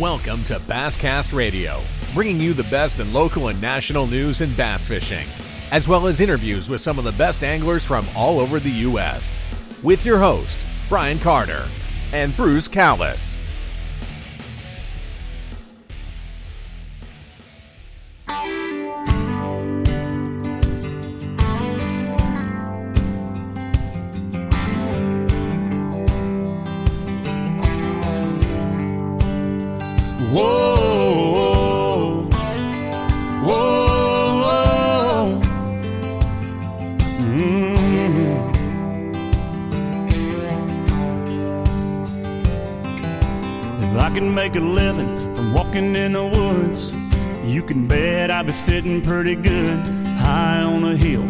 Welcome to Basscast Radio, bringing you the best in local and national news in bass fishing, as well as interviews with some of the best anglers from all over the U.S. With your host, Brian Carter and Bruce Callis. Be sitting pretty good high on a hill,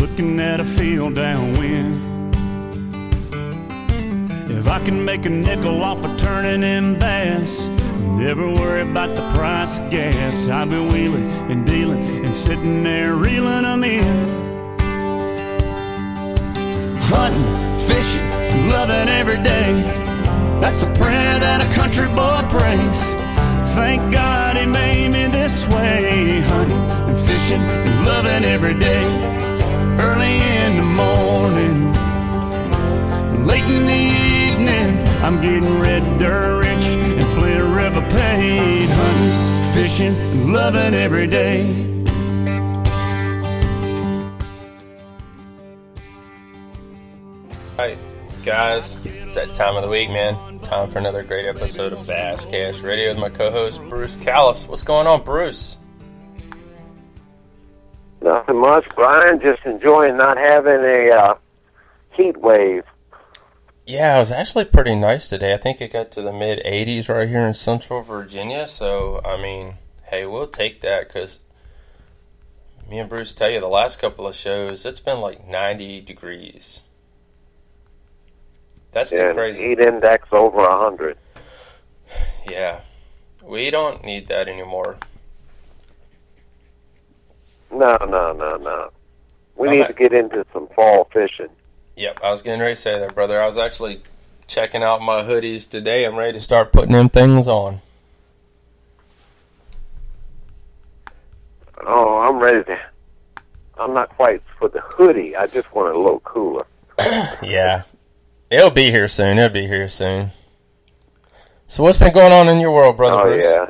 looking at a field downwind. If I can make a nickel off of turning in bass, never worry about the price of gas. I've been wheeling and dealing and sitting there reeling them in. Hunting, fishing, loving every day. That's the prayer that a country boy prays. Thank God made me this way. Hunting and fishing and loving every day. Early in the morning, late in the evening, I'm getting red dirt rich and Flint River paid. Hunting, fishing, and loving every day. Alright, guys, it's that time of the week, man. Time for another great episode of Bass Cast Radio with my co-host Bruce Callis. What's going on, Bruce? Nothing much, Brian. Just enjoying not having a uh, heat wave. Yeah, it was actually pretty nice today. I think it got to the mid 80s right here in Central Virginia. So, I mean, hey, we'll take that because me and Bruce tell you the last couple of shows, it's been like 90 degrees. That's too crazy. heat index over a hundred. Yeah, we don't need that anymore. No, no, no, no. We Okay. need to get into some fall fishing. Yep, I was getting ready to say that, brother. I was actually checking out my hoodies today. I'm ready to start putting them things on. Oh, I'm ready to. I'm not quite for the hoodie. I just want it a little cooler. Yeah, it'll be here soon. It'll be here soon. So, what's been going on in your world, brother oh Bruce? yeah.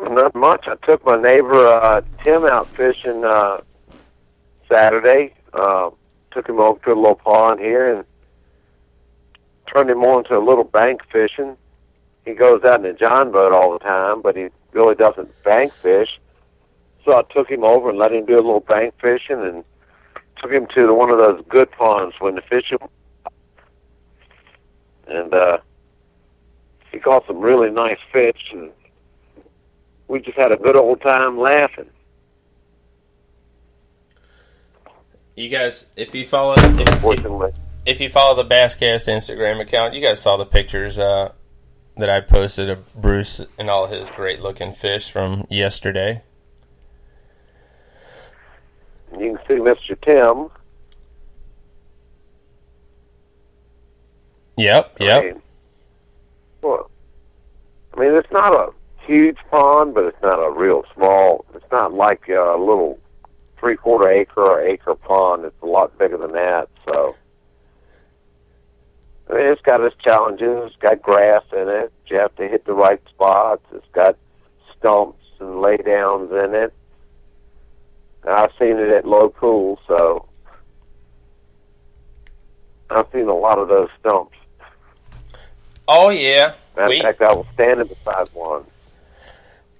Not much. I took my neighbor uh, Tim out fishing uh, Saturday. Uh, took him over to a little pond here and turned him on to a little bank fishing. He goes out in a john boat all the time, but he really doesn't bank fish. So I took him over and let him do a little bank fishing and took him to one of those good ponds when the fish and uh he caught some really nice fish and we just had a good old time laughing. You guys, if you follow, if, Fortunately, if you follow the Basscast Instagram account, you guys saw the pictures uh, that I posted of Bruce and all his great looking fish from yesterday. You can see Mr. Tim. Yep, I yep. mean, well, I mean, it's not a huge pond, but it's not a real small. It's not like a little three-quarter acre or acre pond. It's a lot bigger than that. So, I mean, it's got its challenges. It's got grass in it. You have to hit the right spots. It's got stumps and laydowns in it. I've seen it at low pool, so I've seen a lot of those stumps. Oh yeah, Matter we of fact, I was standing beside one.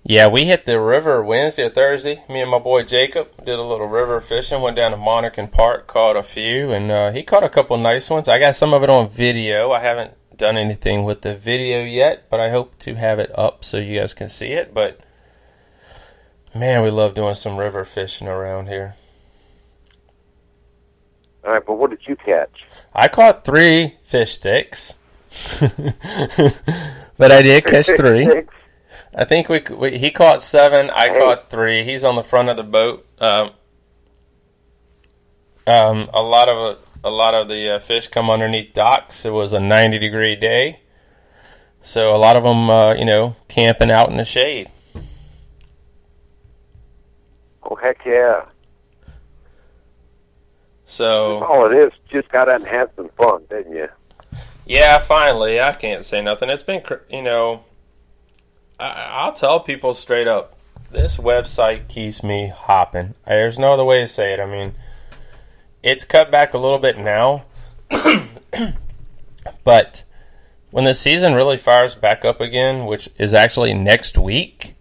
yeah we hit the river Wednesday or Thursday. Me and my boy Jacob did a little river fishing. Went down to Monacan Park, caught a few, and uh, he caught a couple nice ones. I got some of it on video. I haven't done anything with the video yet, but I hope to have it up so you guys can see it. But man, we love doing some river fishing around here. All right, but what did you catch? I caught three fish sticks, but I did catch three. I think we, we he caught seven. I Hey. caught three. He's on the front of the boat. Um, um, a lot of a lot of the uh, fish come underneath docks. It was a ninety degree day, So a lot of them, uh, you know, camping out in the shade. Oh heck yeah! So all it is, just got out and had some fun, didn't you? Yeah, finally. I can't say nothing. It's been, you know, I, I'll tell people straight up. This website keeps me hopping. There's no other way to say it. I mean, it's cut back a little bit now, but when the season really fires back up again, which is actually next week,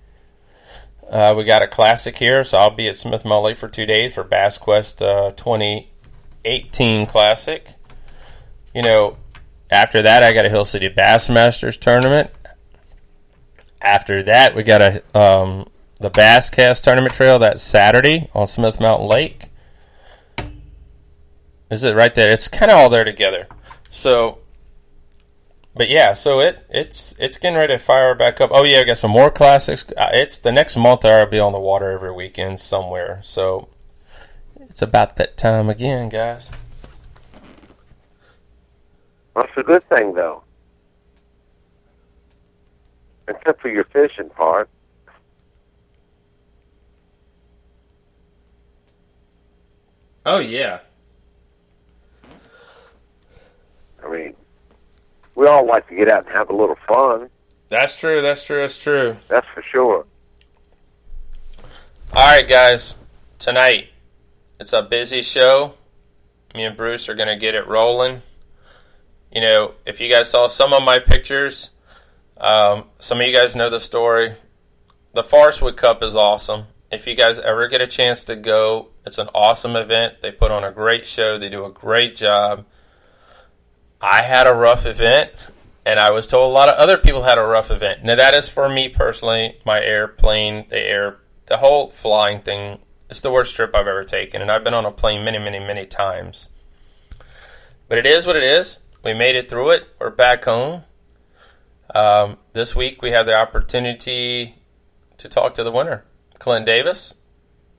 uh, we got a classic here. So I'll be at Smith Lake for two days for Bass Quest uh, 2018 Classic. You know, after that, I got a Hill City Bassmasters tournament. After that, we got a um, the Bass Cast tournament trail that Saturday on Smith Mountain Lake. Is it right there? It's kind of all there together. So, but yeah, so it it's it's getting ready to fire back up. Oh yeah, I got some more classics. Uh, it's the next month. I'll be on the water every weekend somewhere. So it's about that time again, guys. That's a good thing, though. Except for your fishing part. Oh yeah. I mean, we all like to get out and have a little fun. That's true. That's true. That's true. That's for sure. All right, guys. Tonight, it's a busy show. Me and Bruce are going to get it rolling. You know, if you guys saw some of my pictures, um, some of you guys know the story. The Forrest Wood Cup is awesome. If you guys ever get a chance to go, it's an awesome event. They put on a great show, they do a great job. I had a rough event, and I was told a lot of other people had a rough event. Now, that is for me personally, my airplane, the air, the whole flying thing. It's the worst trip I've ever taken, and I've been on a plane many, many, many times. But it is what it is. We made it through it. We're back home. Um, this week we had the opportunity to talk to the winner, Clent Davis.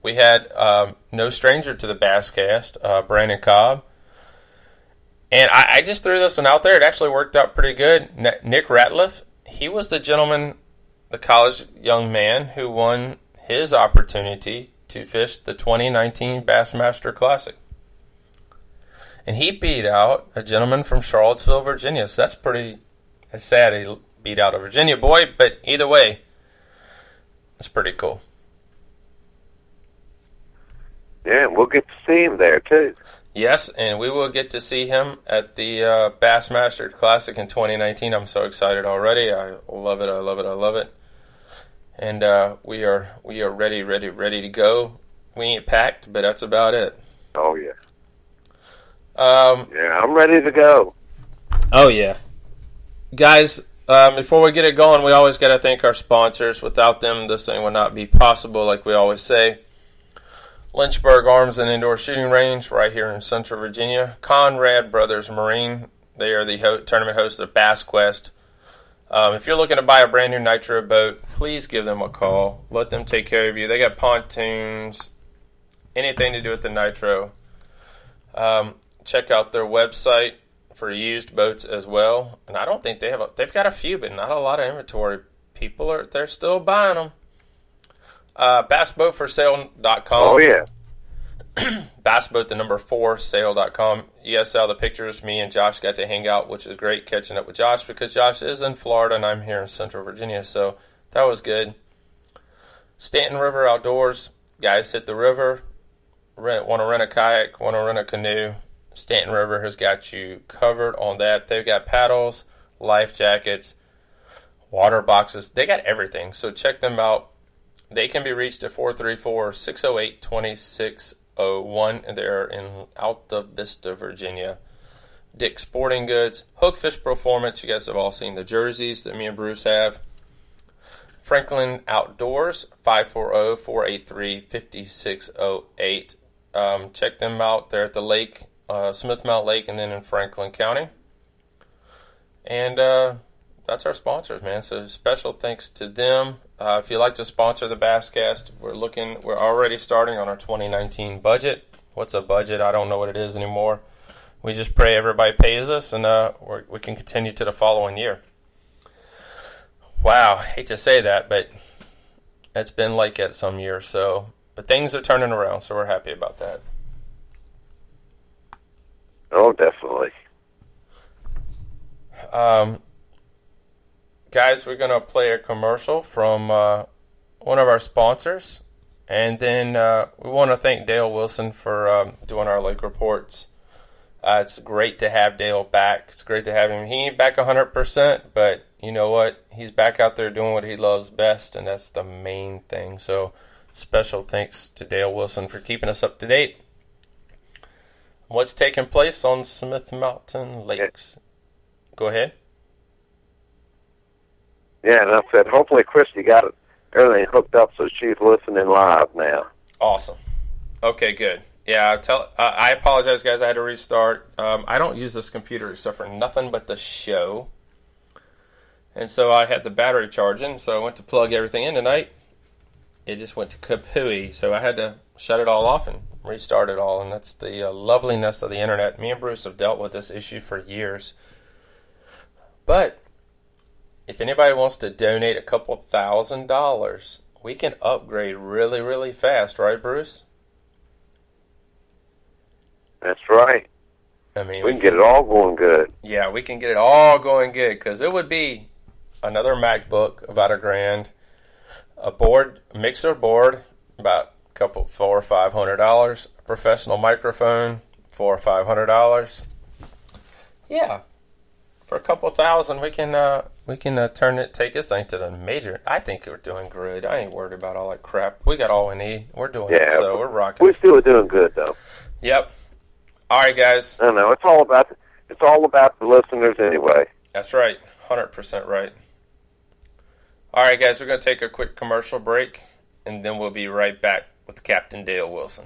We had um, no stranger to the Basscast, uh, Brandon Cobb. And I, I, just threw this one out there. It actually worked out pretty good. Nick Ratliff, he was the gentleman, the college young man who won his opportunity to fish the 2019 Bassmaster Classic and he beat out a gentleman from Charlottesville, Virginia. So that's pretty that's sad he beat out a Virginia boy, but either way, it's pretty cool. Yeah, we'll get to see him there too. Yes, and we will get to see him at the uh, Bassmaster Classic in 2019. I'm so excited already. I love it. I love it. I love it. And uh, we are we are ready, ready, ready to go. We ain't packed, but that's about it. Oh yeah. Um, yeah, I'm ready to go. Oh yeah, guys. Um, before we get it going, we always got to thank our sponsors. Without them, this thing would not be possible. Like we always say, Lynchburg Arms and Indoor Shooting Range, right here in Central Virginia. Conrad Brothers Marine. They are the ho- tournament hosts of Bass Quest. Um, if you're looking to buy a brand new nitro boat, please give them a call. Let them take care of you. They got pontoons, anything to do with the nitro. Um, check out their website for used boats as well. And I don't think they have a, they've got a few, but not a lot of inventory. People are they're still buying them. Uh, bassboatforsale.com. Oh yeah. Bassboat the number four sale.com. Saw the pictures. Me and Josh got to hang out, which is great catching up with Josh because Josh is in Florida and I'm here in Central Virginia, so that was good. Staunton River Outdoors, guys hit the river. Rent want to rent a kayak, want to rent a canoe. Staunton River has got you covered on that. They've got paddles, life jackets, water boxes. They got everything. So check them out. They can be reached at 434 608 2601. They're in Altavista, Virginia. Dick Sporting Goods, Hookfish Performance. You guys have all seen the jerseys that me and Bruce have. Franklin Outdoors, 540 483 5608. Um, check them out. They're at the lake uh, Smith Mount Lake, and then in Franklin County. And uh, that's our sponsors, man. So special thanks to them. Uh, if you'd like to sponsor the Basscast, we're looking. We're already starting on our 2019 budget. What's a budget? I don't know what it is anymore. We just pray everybody pays us, and uh, we can continue to the following year. Wow, hate to say that, but it's been like that some years. So, but things are turning around, so we're happy about that. Oh, definitely. Um, guys, we're gonna play a commercial from uh, one of our sponsors, and then uh, we want to thank Dale Wilson for um, doing our lake reports. Uh, it's great to have Dale back. It's great to have him. He ain't back 100%, but you know what? He's back out there doing what he loves best, and that's the main thing. So, special thanks to Dale Wilson for keeping us up to date. What's taking place on Smith Mountain Lakes? Go ahead. Yeah, and I said, hopefully Christy got everything hooked up so she's listening live now. Awesome. Okay, good. Yeah, tell. Uh, I apologize, guys. I had to restart. Um, I don't use this computer except for nothing but the show, and so I had the battery charging. So I went to plug everything in tonight. It just went to kapooey. So I had to shut it all off and restart it all. And that's the uh, loveliness of the internet. Me and Bruce have dealt with this issue for years. But if anybody wants to donate a couple thousand dollars, we can upgrade really, really fast, right, Bruce? That's right. I mean, We can get it all going good. Yeah, we can get it all going good because it would be another MacBook about a grand, a board mixer board about a couple four or five hundred dollars, a professional microphone four or five hundred dollars. Yeah, for a couple thousand, we can uh, we can uh, turn it, take this thing to the major. I think we're doing good. I ain't worried about all that crap. We got all we need. We're doing it, so we're rocking. We're still doing good though. Yep. All right, guys. I know it's all about it's all about the listeners anyway. That's right. 100% right. All right, guys, we're going to take a quick commercial break, and then we'll be right back with Captain Dale Wilson.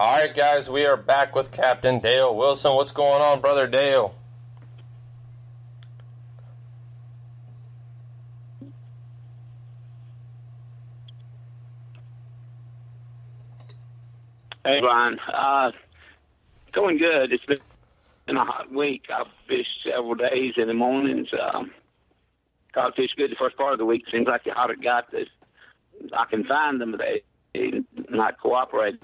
All right, guys, we are back with Captain Dale Wilson. What's going on, brother Dale? Hey, Brian. Uh, going good. It's been a hot week. I've fished several days in the mornings. Um, caught fish good the first part of the week. Seems like the hotter got, this. I can find them, but they, not cooperate.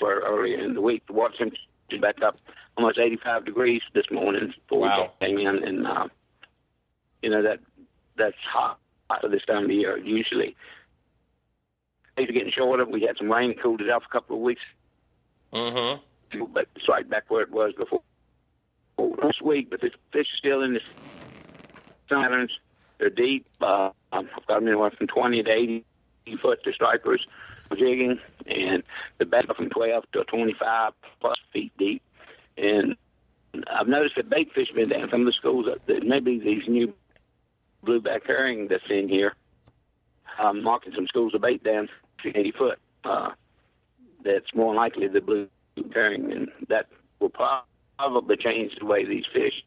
Were earlier in the week. The water temperature is back up almost 85 degrees this morning before Wow. we came in, and uh, you know that that's hot for this time of year usually. Days are getting shorter. We had some rain, cooled it off a couple of weeks Mm-hmm. but it's right back where it was before this week. But the fish are still in the patterns. They're deep. Uh, I've got them anywhere from 20 to 80 foot to stripers jigging, and the back are from 12 to 25 plus feet deep. And I've noticed that bait fish been down. Some of the schools, that maybe these new blueback herring that's in here, I'm marking some schools of bait down to 80 foot. Uh, that's more likely the blue herring, and that will probably change the way these fish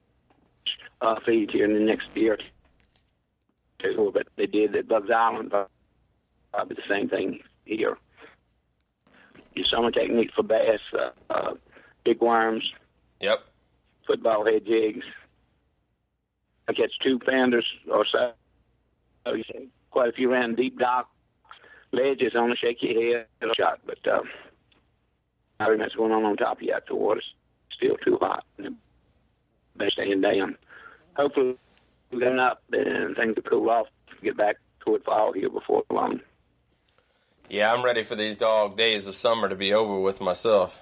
uh, feed here in the next year. But they did at Buggs Island, probably the same thing here. Your summer technique for bass, uh, uh, big worms, Yep. football head jigs. I catch two pounders or so. You Quite a few around deep dock ledges on the shaky head shot, but uh, not very much going on on top yet. The water's still too hot. Best staying down. Hopefully, we're going up and things will cool off. Get back toward fall here before long. Yeah, I'm ready for these dog days of summer to be over with myself.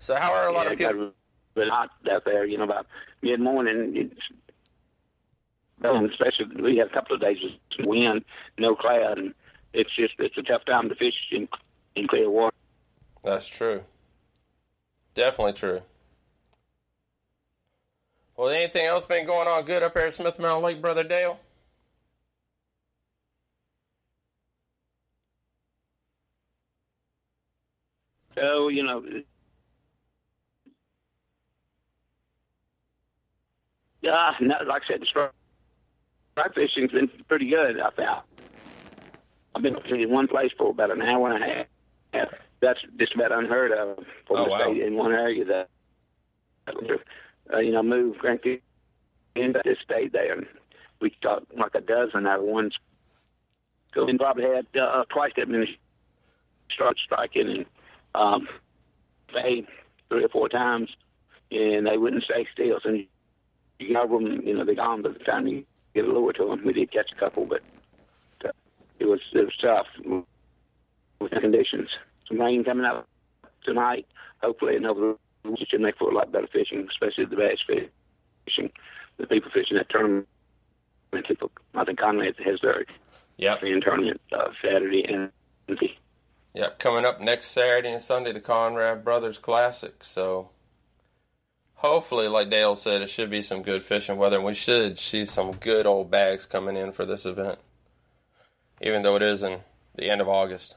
So how are a lot yeah, of people? got hot out there. You know, about mid morning. It's um, especially we had a couple of days of wind, no cloud, and it's just it's a tough time to fish in in clear water. That's true. Definitely true. Well, anything else been going on good up here at Smith Mountain Lake, Brother Dale? So, you know, yeah, no, like I said, the strike fishing's been pretty good, I found. I've been fishing in one place for about an hour and a half. That's just about unheard of for Oh, the wow. state in one area that, uh, you know, moved Grand into this state there. And we caught like a dozen out of one. So we probably had uh, twice that many start striking and um, they three or four times, and they wouldn't stay still. So you know them, you know, they're gone by the time you get a lure to them. We did catch a couple, but uh, it was it was tough with the conditions. Some rain coming up tonight, hopefully, and over the week should make for a lot better fishing, especially the bass fishing. The people fishing that tournament, people, I think Conrad has their Yep. Tournament uh, Saturday and Sunday. Yep. Coming up next Saturday and Sunday, the Conrad Brothers Classic. So hopefully, like Dale said, it should be some good fishing weather. and We should see some good old bags coming in for this event, even though it is in the end of August.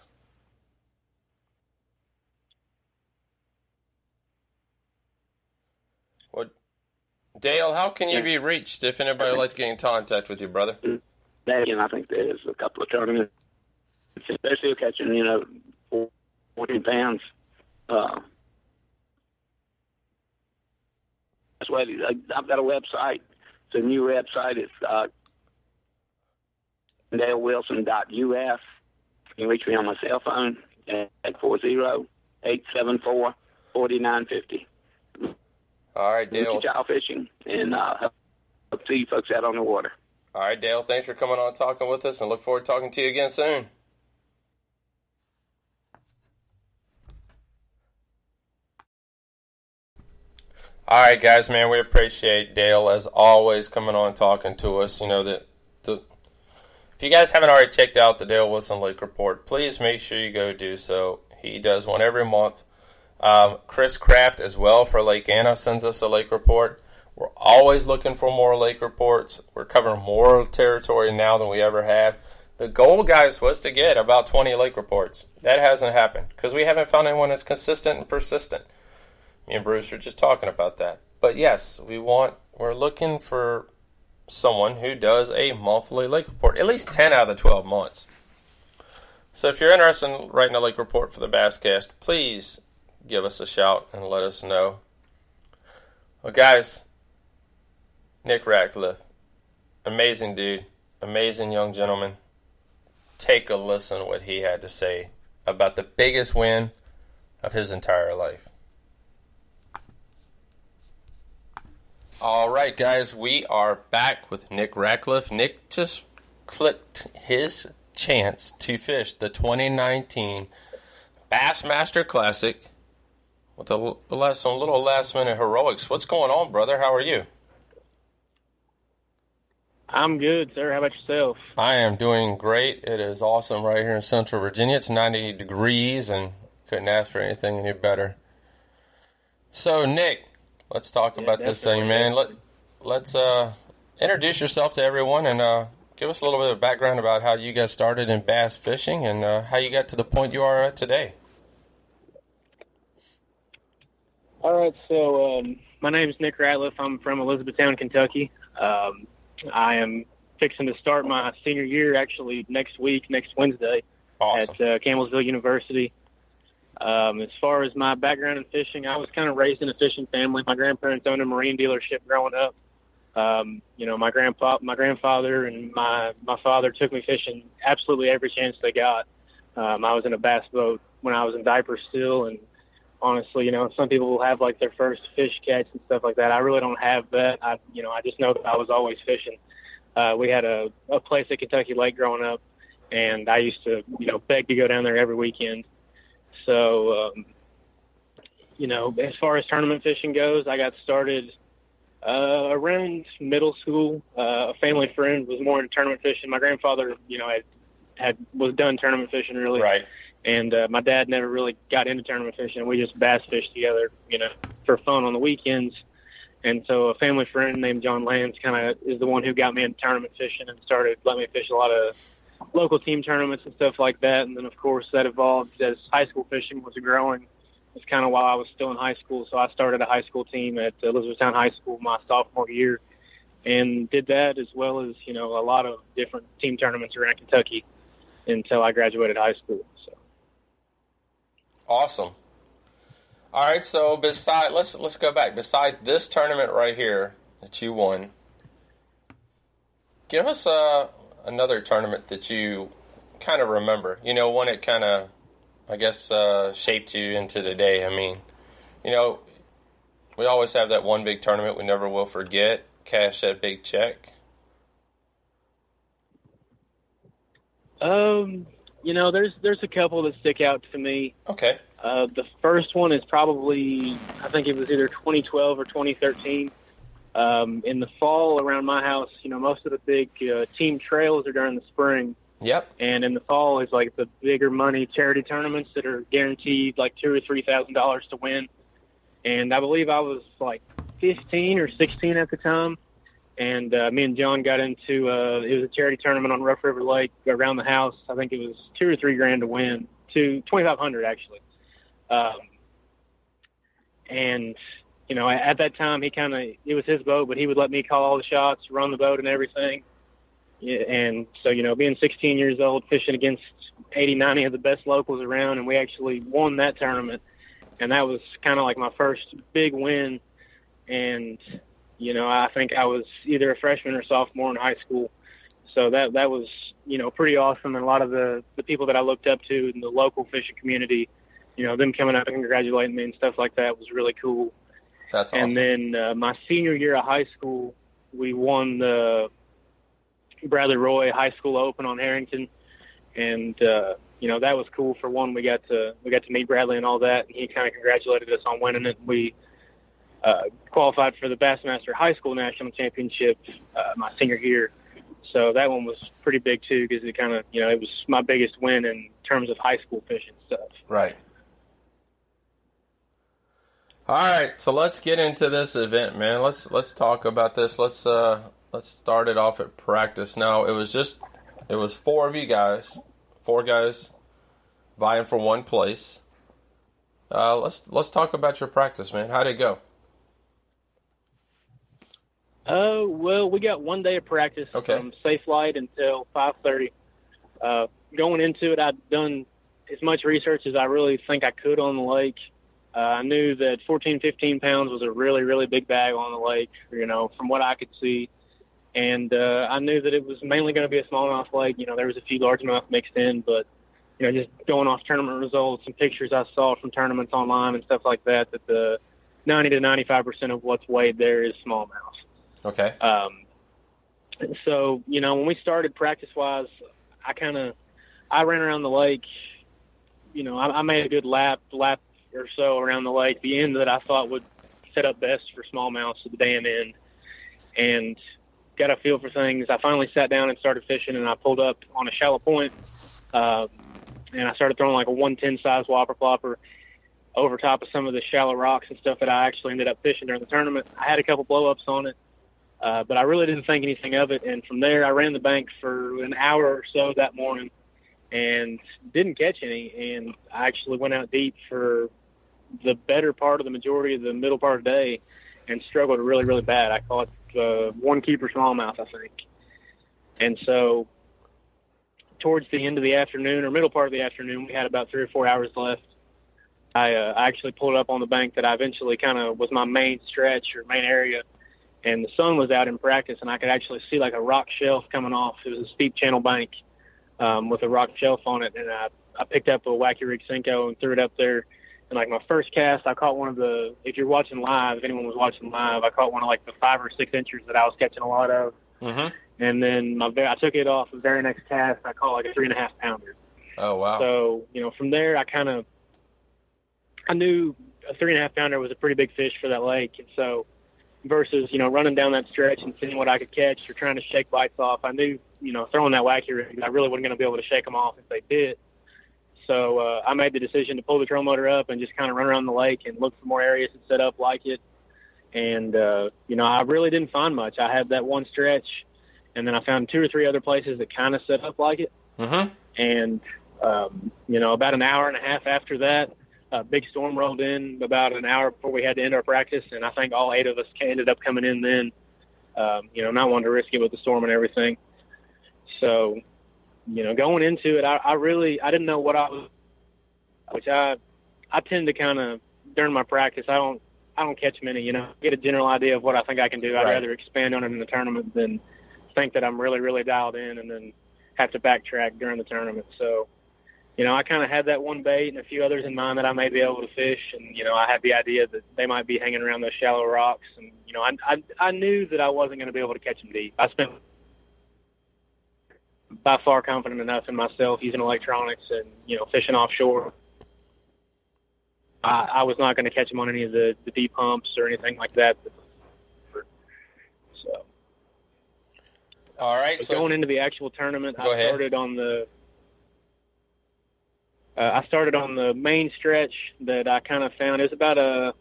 What, Dale? How can you be reached if anybody would like to get in contact with you, brother? That, and I think there's a couple of tournaments, especially catching, you know, 14 pounds. Uh, that's why I- I've got a website. It's a new website. It's uh, dalewilson.uf. You can reach me on my cell phone at 840-874-4950. All right, Dale. Child fishing, and uh, hope to you folks out on the water. All right, Dale. Thanks for coming on, talking with us, and look forward to talking to you again soon. All right, guys, man, we appreciate Dale as always coming on talking to us. You know that the if you guys haven't already checked out the Dale Wilson Lake Report, please make sure you go do so. He does one every month. Um, Chris Kraft as well for Lake Anna sends us a lake report. We're always looking for more lake reports. We're covering more territory now than we ever have. The goal, guys, was to get about 20 lake reports. That hasn't happened because we haven't found anyone that's consistent and persistent. Me and Bruce were just talking about that. But yes, we want, we're looking for someone who does a monthly lake report, at least 10 out of the 12 months. So if you're interested in writing a lake report for the Basscast, please give us a shout and let us know. Well, guys, Nick Ratcliffe, amazing dude, amazing young gentleman. Take a listen what he had to say about the biggest win of his entire life. All right, guys, we are back with Nick Ratcliffe. Nick just clicked his chance to fish the 2019 Bassmaster Classic with a l- some little last minute heroics. What's going on, brother? How are you? I'm good, sir. How about yourself? I am doing great. It is awesome right here in Central Virginia. It's 90 degrees and couldn't ask for anything any better. So, Nick, let's talk Yeah, about this thing, man. Let let's uh, introduce yourself to everyone and uh, give us a little bit of background about how you got started in bass fishing and uh, how you got to the point you are at today. All right, so um, my name is Nick Ratliff. I'm from Elizabethtown, Kentucky. Um, I am fixing to start my senior year actually next week, next Wednesday, Awesome. at uh, Campbellsville University. Um, as far as my background in fishing, I was kind of raised in a fishing family. My grandparents owned a marine dealership growing up. Um, you know, my grandpa, my grandfather, and my my father took me fishing absolutely every chance they got. Um, I was in a bass boat when I was in diapers still, and honestly, you know, some people will have like their first fish catch and stuff like that. I really don't have that. I, you know, I just know that I was always fishing. Uh, we had a, a place at Kentucky Lake growing up, and I used to, you know, beg to go down there every weekend. So, um, you know, as far as tournament fishing goes, I got started uh, around middle school. Uh, a family friend was more into tournament fishing. My grandfather, you know, had had was done tournament fishing really, Right. And uh, my dad never really got into tournament fishing. We just bass fished together, you know, for fun on the weekends. And so a family friend named John Lance kind of is the one who got me into tournament fishing and started letting me fish a lot of local team tournaments and stuff like that. And then of course that evolved as high school fishing was growing. It's kind of while I was still in high school, so I started a high school team at Elizabethtown High School my sophomore year, and did that as well as you know a lot of different team tournaments around Kentucky until I graduated high school. So. Awesome. All right, so beside let's let's go back. Beside this tournament right here that you won, give us uh, another tournament that you kind of remember. You know, one that kind of, I guess, uh, shaped you into today. I mean, you know, we always have that one big tournament we never will forget. Cash that big check. Um, you know, there's there's a couple that stick out to me. Okay. Uh, the first one is probably, I think it was either 2012 or 2013. Um, in the fall around my house, you know, most of the big uh, team trails are during the spring. Yep. And in the fall is like the bigger money charity tournaments that are guaranteed like two or three thousand dollars to win. And I believe I was like 15 or 16 at the time. And uh, me and John got into uh, it was a charity tournament on Rough River Lake around the house. I think it was two or three grand to win, two twenty five hundred actually. Um, and you know, at that time, he kind of it was his boat, but he would let me call all the shots, run the boat, and everything. And so you know, being 16 years old, fishing against 80, 90 of the best locals around, and we actually won that tournament, and that was kind of like my first big win. And you know, I think I was either a freshman or sophomore in high school, so that that was you know pretty awesome. And a lot of the the people that I looked up to in the local fishing community, you know, them coming up and congratulating me and stuff like that was really cool. That's awesome. And then uh, my senior year of high school, we won the Bradley Roy High School Open on Herrington, and uh, you know that was cool. For one, we got to we got to meet Bradley and all that, and he kind of congratulated us on winning it. We uh, qualified for the Bassmaster High School National Championship uh, my senior year, so that one was pretty big too because it kind of you know it was my biggest win in terms of high school fishing stuff. Right. All right, so let's get into this event, man. Let's let's talk about this. Let's uh let's start it off at practice. Now, it was just it was four of you guys, four guys vying for one place. Uh, let's let's talk about your practice, man. How'd it go? Uh, well, we got one day of practice Okay. from safe light until 5:30. Uh, going into it, I'd done as much research as I really think I could on the lake. Uh, I knew that 14, 15 pounds was a really, really big bag on the lake. You know, from what I could see, and uh, I knew that it was mainly going to be a smallmouth lake. You know, there was a few largemouth mixed in, but you know, just going off tournament results and pictures I saw from tournaments online and stuff like that, that the 90 to 95 percent of what's weighed there is smallmouth. Okay. Um, so you know, when we started practice wise, I kind of I ran around the lake. You know, I, I made a good lap lap or so around the lake. The end that I thought would set up best for smallmouths at the dam end, and got a feel for things. I finally sat down and started fishing, and I pulled up on a shallow point, uh, and I started throwing like a 110 size whopper plopper over top of some of the shallow rocks and stuff that I actually ended up fishing during the tournament. I had a couple blow ups on it. Uh, but I really didn't think anything of it. And from there, I ran the bank for an hour or so that morning and didn't catch any. And I actually went out deep for the better part of the majority of the middle part of the day and struggled really, really bad. I caught uh, one keeper smallmouth, I think. And so towards the end of the afternoon or middle part of the afternoon, we had about three or four hours left. I, uh, I actually pulled up on the bank that I eventually kind of was my main stretch or main area and the sun was out in practice, and I could actually see like a rock shelf coming off. It was a steep channel bank um, with a rock shelf on it, and I, I picked up a wacky rig Senko and threw it up there. And like my first cast, I caught one of the. If you're watching live, if anyone was watching live, I caught one of like the five or six inchers that I was catching a lot of. Mm-hmm. And then my I took it off the very next cast. I caught like a three and a half pounder. Oh wow. So you know, from there, I kind of I knew a three and a half pounder was a pretty big fish for that lake, and so versus you know running down that stretch and seeing what I could catch or trying to shake bites off, I knew you know throwing that wacky rig, I really wasn't going to be able to shake them off if they bit. So uh, I made the decision to pull the trail motor up and just kind of run around the lake and look for more areas to set up like it. And uh, you know, I really didn't find much. I had that one stretch, and then I found two or three other places that kind of set up like it. Mm-hmm. And um, you know, about an hour and a half after that, a big storm rolled in about an hour before we had to end our practice, and I think all eight of us ended up coming in then. Um, you know, not wanting to risk it with the storm and everything. So, you know, going into it, I, I really I didn't know what I was, which I I tend to kind of during my practice I don't I don't catch many. You know, get a general idea of what I think I can do. I'd Right. rather expand on it in the tournament than think that I'm really really dialed in and then have to backtrack during the tournament. So, you know, I kind of had that one bait and a few others in mind that I may be able to fish, and you know, I had the idea that they might be hanging around those shallow rocks, and you know, I I, I knew that I wasn't going to be able to catch them deep. I spent by far confident enough in myself using electronics and you know fishing offshore. I, I was not going to catch them on any of the, the deep humps or anything like that. So All right. So going into the actual tournament, I ahead. started on the. Uh, I started on the main stretch that I kind of found. It was about a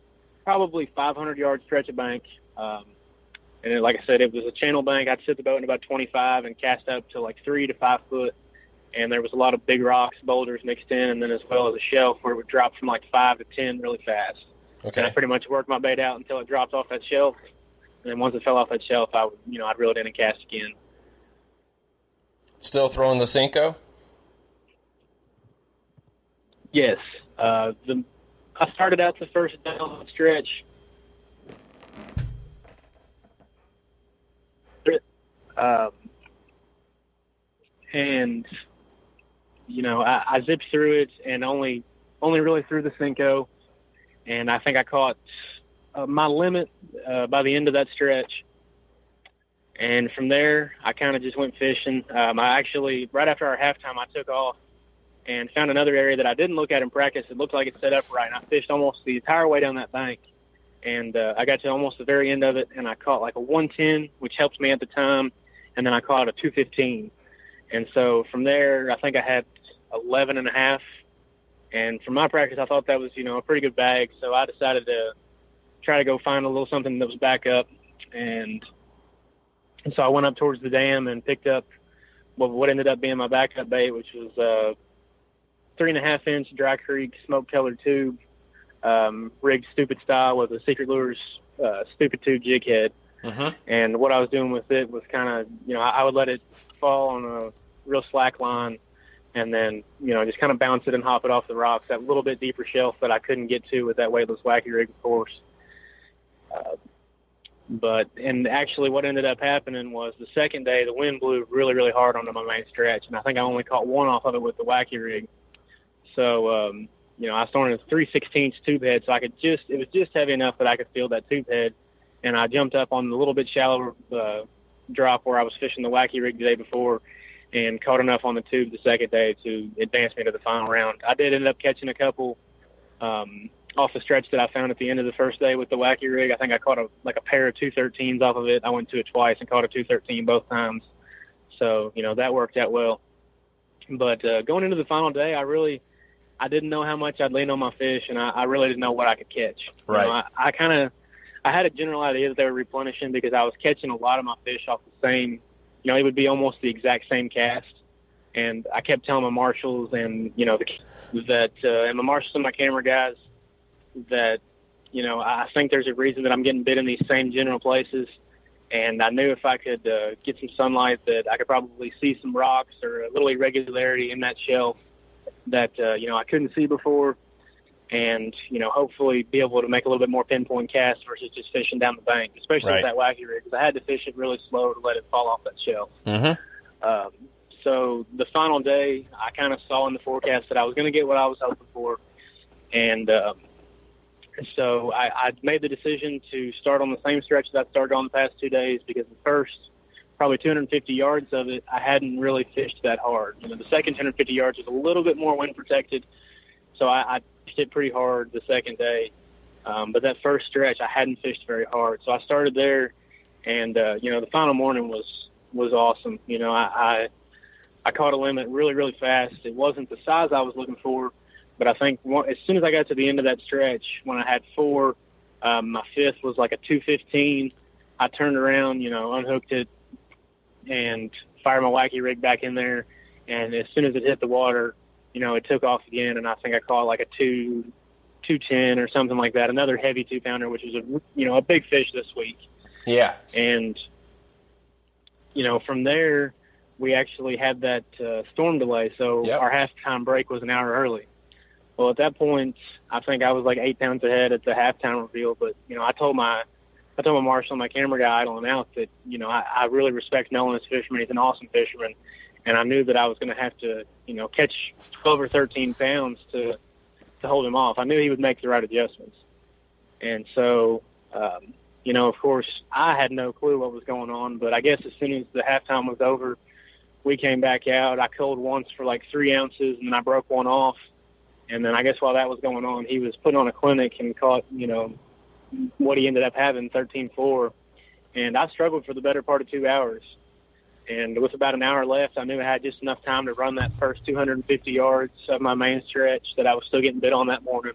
probably 500 yard stretch of bank, um, and it, like I said, it was a channel bank. I'd sit the boat in about 25 and cast up to like three to five foot, and there was a lot of big rocks, boulders mixed in, and then as well as a shelf where it would drop from like five to ten really fast. And I pretty much worked my bait out until it dropped off that shelf, and then once it fell off that shelf, I would, you know, I'd reel it in and cast again. Still throwing the Senko. Yes. Uh, the I started out the first down stretch. Um, and you know, I, I zipped through it and only only really through the Senko, and I think I caught uh, my limit uh, by the end of that stretch. And from there, I kind of just went fishing. Um, I actually, right after our halftime, I took off and found another area that I didn't look at in practice. It looked like it set up right, and I fished almost the entire way down that bank. And uh, I got to almost the very end of it, and I caught like a 110, which helped me at the time, and then I caught a 215. And so from there, I think I had 11 and a half. And from my practice, I thought that was, you know, a pretty good bag. So I decided to try to go find a little something that was back up. And, and so I went up towards the dam and picked up what, what ended up being my backup bait, which was uh, three and a half inch dry creek smoke colored tube, um, rigged stupid style with a secret lures uh, stupid tube jig head. Mm-hmm. And what I was doing with it was kind of, you know, I, I would let it fall on a real slack line and then, you know, just kind of bounce it and hop it off the rocks, that little bit deeper shelf that I couldn't get to with that weightless wacky rig, of course. Uh, but, and actually what ended up happening was the second day, the wind blew really, really hard onto my main stretch. And I think I only caught one off of it with the wacky rig. So, um, you know, I started a 3 16 tube head, so I could just, it was just heavy enough that I could feel that tube head. And I jumped up on the little bit shallower uh, drop where I was fishing the wacky rig the day before and caught enough on the tube the second day to advance me to the final round. I did end up catching a couple um, off the stretch that I found at the end of the first day with the wacky rig. I think I caught a like a pair of 213s off of it. I went to it twice and caught a 213 both times. So, you know, that worked out well. But uh, going into the final day, I really I didn't know how much I'd lean on my fish, and I, I really didn't know what I could catch. You Right. know, I, I kind of I had a general idea that they were replenishing because I was catching a lot of my fish off the same. You know, it would be almost the exact same cast, and I kept telling my marshals and you know the, that uh, and my marshals and my camera guys that you know I think there's a reason that I'm getting bit in these same general places. And I knew if I could uh, get some sunlight, that I could probably see some rocks or a little irregularity in that shelf that uh, you know I couldn't see before, and you know hopefully be able to make a little bit more pinpoint cast versus just fishing down the bank, especially Right. with that wacky rig because I had to fish it really slow to let it fall off that shelf. Mm-hmm. Um, so the final day, I kind of saw in the forecast that I was going to get what I was hoping for, and um, so I, I made the decision to start on the same stretch that I started on the past two days because the first probably 250 yards of it I hadn't really fished that hard. You know, the second 250 yards was a little bit more wind protected, so I, I fished it pretty hard the second day. Um, but that first stretch, I hadn't fished very hard, so I started there, and uh, you know the final morning was was awesome. You know, I, I I caught a limit really really fast. It wasn't the size I was looking for, but I think one, as soon as I got to the end of that stretch, when I had four, um, my fifth was like a 215. I turned around, you know, unhooked it, and fired my wacky rig back in there. And as soon as it hit the water, you know, it took off again, and I think I caught like a two, two ten or something like that. Another heavy two pounder, which was a you know a big fish this week. Yeah. And you know, from there, we actually had that uh, storm delay, so Yep. our halftime break was an hour early. Well, at that point, I think I was like eight pounds ahead at the halftime reveal. But you know, I told my I told my marshal, my camera guy idling out, that you know I, I really respect Nolan as a fisherman. He's an awesome fisherman, and I knew that I was going to have to you know catch 12 or 13 pounds to to hold him off. I knew he would make the right adjustments, and so um, you know, of course, I had no clue what was going on. But I guess as soon as the halftime was over, we came back out. I culled once for like three ounces, and then I broke one off. And then I guess while that was going on, he was putting on a clinic and caught, you know, what he ended up having, 13-4. And I struggled for the better part of two hours. And with about an hour left, I knew I had just enough time to run that first 250 yards of my main stretch that I was still getting bit on that morning.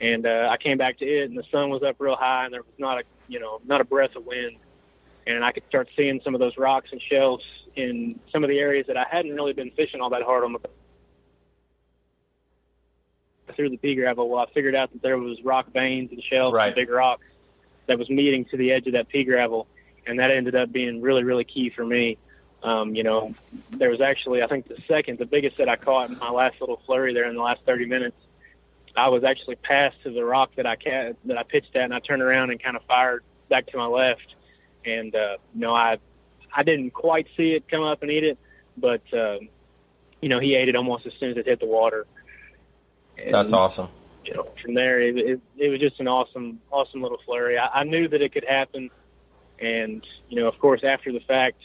And uh, I came back to it, and the sun was up real high, and there was not a, you know, not a breath of wind. And I could start seeing some of those rocks and shells in some of the areas that I hadn't really been fishing all that hard on the through the pea gravel. Well, I figured out that there was rock veins and shells Right. and big rocks that was meeting to the edge of that pea gravel, and that ended up being really, really key for me. Um, you know, there was actually, I think, the second, the biggest that I caught in my last little flurry there in the last 30 minutes. I was actually passed to the rock that I ca- that I pitched at, and I turned around and kind of fired back to my left. And uh, you know, I I didn't quite see it come up and eat it, but um, you know, he ate it almost as soon as it hit the water. And, That's awesome. you know, from there, it, it, it was just an awesome, awesome little flurry. I, I knew that it could happen, and you know, of course, after the fact,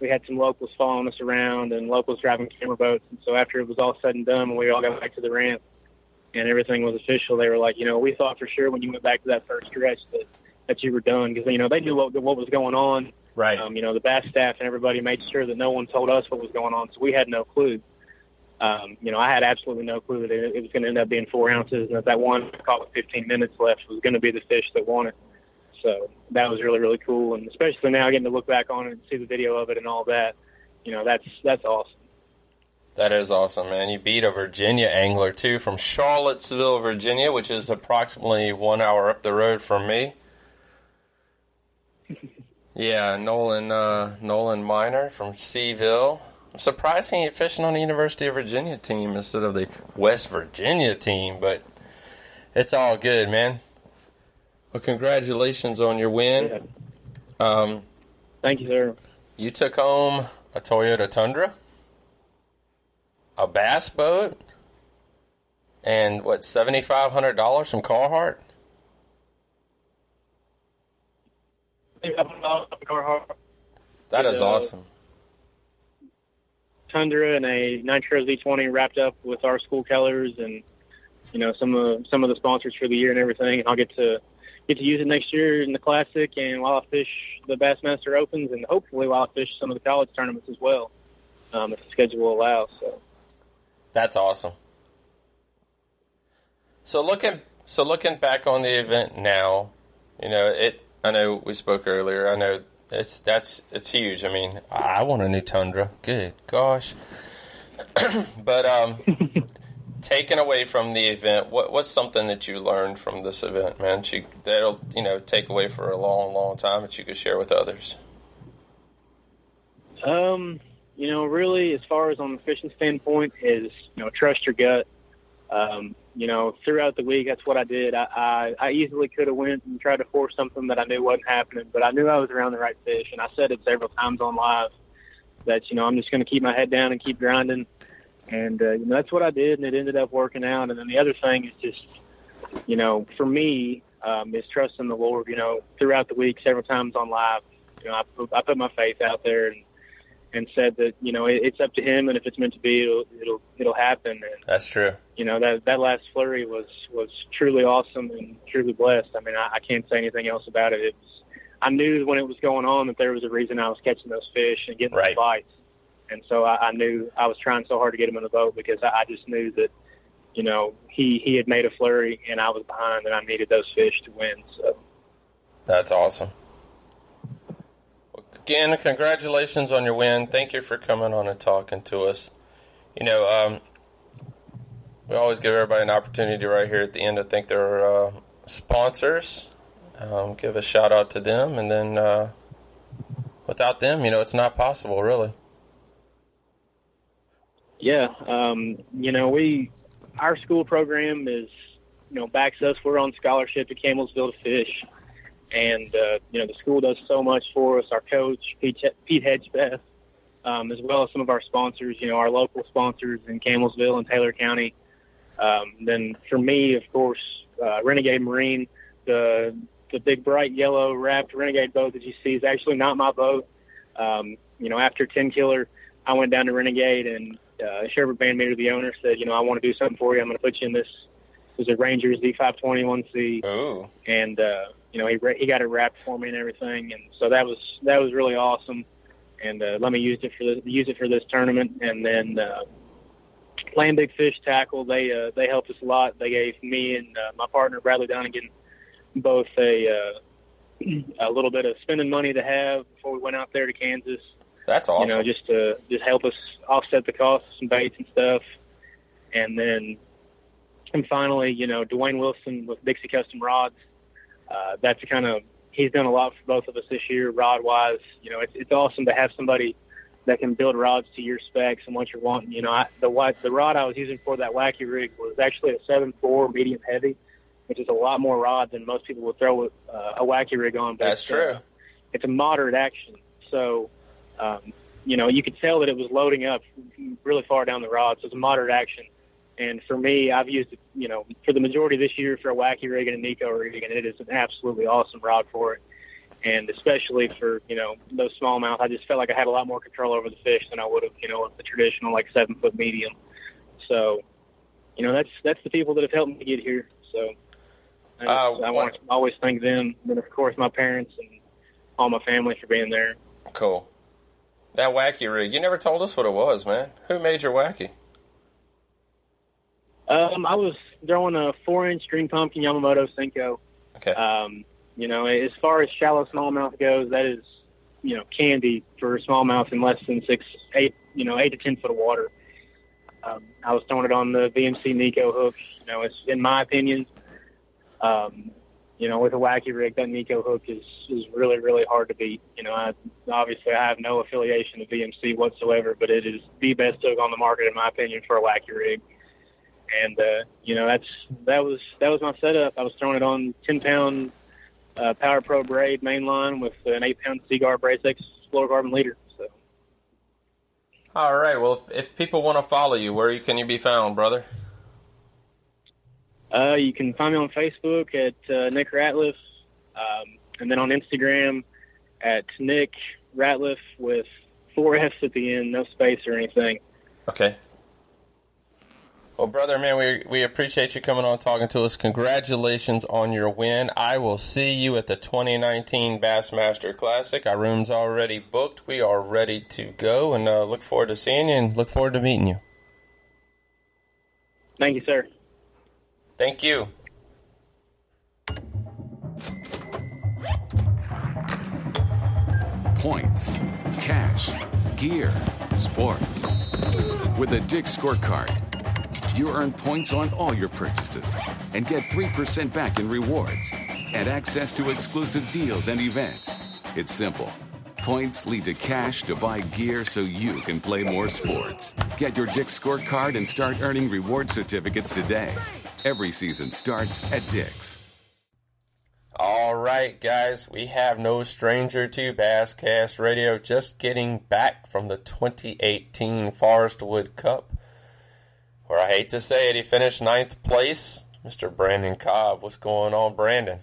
we had some locals following us around and locals driving camera boats. And so after it was all said and done, when we all got back to the ramp and everything was official, they were like, you know, we thought for sure when you went back to that first stretch that that you were done because you know they knew what what was going on. Right. Um, you know, the bass staff and everybody made sure that no one told us what was going on, so we had no clue. Um, you know, I had absolutely no clue that it, it was going to end up being four ounces, and that that one I caught with 15 minutes left was going to be the fish that won it. So that was really really cool, and especially now getting to look back on it and see the video of it and all that. You know, that's that's awesome. That is awesome, man. You beat a Virginia angler too from Charlottesville, Virginia, which is approximately one hour up the road from me. Yeah, Nolan uh, Nolan Minor from C-ville. Surprised he ain't fishing on the University of Virginia team instead of the West Virginia team, but it's all good, man. Well, congratulations on your win. Um, Thank you, sir. you took home a Toyota Tundra, a bass boat, and what seventy five hundred dollars from Carhartt. That is awesome. Tundra and a Nitro Z20 wrapped up with our school colors and you know some of some of the sponsors for the year and everything. And I'll get to get to use it next year in the Classic and while I fish the Bassmaster Opens and hopefully while I fish some of the college tournaments as well, um, if the schedule allows. So That's awesome. So looking so looking back on the event now, you know, it I know we spoke earlier. I know it's that's it's huge. I mean, I want a new Tundra. Good gosh. but um taken away from the event, what what's something that you learned from this event, man? You, that'll, you know, take away for a long, long time that you could share with others. Um, you know, really, as far as on the fishing standpoint, is you know, trust your gut. Um, you know, throughout the week, that's what I did. I, I, I easily could have went and tried to force something that I knew wasn't happening, but I knew I was around the right fish, and I said it several times on live that you know I'm just going to keep my head down and keep grinding, and uh, you know that's what I did, and it ended up working out. And then the other thing is just, you know, for me, um, is trusting the Lord. You know, throughout the week, several times on live, you know, I put, I put my faith out there and and said that you know it, it's up to him, and if it's meant to be, it'll it'll it'll happen. And That's true. You know that that last flurry was was truly awesome and truly blessed. I mean, I, I can't say anything else about it. It was, I knew when it was going on that there was a reason I was catching those fish and getting Right. those bites, and so I, I knew I was trying so hard to get him in the boat because I, I just knew that you know he he had made a flurry and I was behind and I needed those fish to win. So That's awesome. Again, congratulations on your win. Thank you for coming on and talking to us. You know, um, we always give everybody an opportunity right here at the end to thank their uh, sponsors. Um, give a shout out to them, and then uh, without them, you know, it's not possible, really. Yeah, um, you know, we our school program is you know backs us. We're on scholarship to Campbellsville to fish, and uh, you know the school does so much for us. Our coach Pete, Pete Hedgebeth, um, as well as some of our sponsors. You know, our local sponsors in Campbellsville and Taylor County. Um, then for me, of course, uh, Renegade Marine, the the big bright yellow wrapped Renegade boat that you see is actually not my boat. Um, you know, after Tenkiller, I went down to Renegade and uh, Sherbert Van Meter, the owner, said, you know, I want to do something for you. I'm going to put you in this. It was a Ranger Z521C, Ooh, and uh, you know, he he got it wrapped for me and everything, and so that was that was really awesome. And uh, let me use it for the, use it for this tournament, and then uh, Land Big Fish Tackle. They uh, they helped us a lot. They gave me and uh, my partner Bradley Donegan both a uh, a little bit of spending money to have before we went out there to Kansas that's awesome. you know, just to just help us offset the costs of some baits and stuff. And then, and finally, you know, Dwayne Wilson with Dixie Custom Rods. Uh, that's kind of he's done a lot for both of us this year, rod wise. You know, it's it's awesome to have somebody that can build rods to your specs and what you're wanting. You know, I, the the rod I was using for that wacky rig was actually a seven four medium heavy, which is a lot more rod than most people would throw uh, a wacky rig on. But That's it's, true. Uh, it's a moderate action, so um, you know, you could tell that it was loading up really far down the rod. So it's a moderate action. And for me, I've used it, you know, for the majority of this year for a wacky rig and a Neko rig, and it is an absolutely awesome rod for it. And especially for, you know, those smallmouth, I just felt like I had a lot more control over the fish than I would have, you know, with the traditional like seven foot medium. So, you know, that's that's the people that have helped me get here. So I, just, Uh, I want to always thank them. And then of course my parents and all my family for being there. Cool. That wacky rig. You never told us what it was, man. Who made your wacky? Um, I was throwing a four-inch green pumpkin Yamamoto Senko. Okay. Um, you know, as far as shallow smallmouth goes, that is, you know, candy for smallmouth in less than six, eight, you know, eight to ten foot of water. Um, I was throwing it on the VMC Neko hook. You know, it's in my opinion, um, you know, with a wacky rig, that Neko hook is is really really hard to beat. You know, I obviously I have no affiliation to VMC whatsoever, but it is the best hook on the market in my opinion for a wacky rig and uh, you know that's that was that was my setup. I was throwing it on ten pound uh, Power Pro braid mainline with an eight pound Seaguar AbrazX fluorocarbon leader. So All right. Well, if, if people want to follow you, where can you be found, brother? uh, you can find me on Facebook at uh, Nick Ratliff, um, and then on Instagram at Nick Ratliff with four F's at the end, no space or anything. Okay. Well, brother, man, we we appreciate you coming on talking to us. Congratulations on your win. I will see you at the 2019 Bassmaster Classic. Our room's already booked. We are ready to go, and uh, look forward to seeing you and look forward to meeting you. Thank you, sir. Thank you. Points, cash, gear, sports. With a Dick scorecard, you earn points on all your purchases and get 3% back in rewards and access to exclusive deals and events. It's simple. Points lead to cash to buy gear so you can play more sports. Get your Dick scorecard and start earning reward certificates today. Every season starts at Dick's. All right, guys, we have no stranger to Bass Cast Radio. Just getting back from the 2018 Forrest Wood Cup, where I hate to say it, he finished ninth place. Mr. Brandon Cobb, what's going on, Brandon?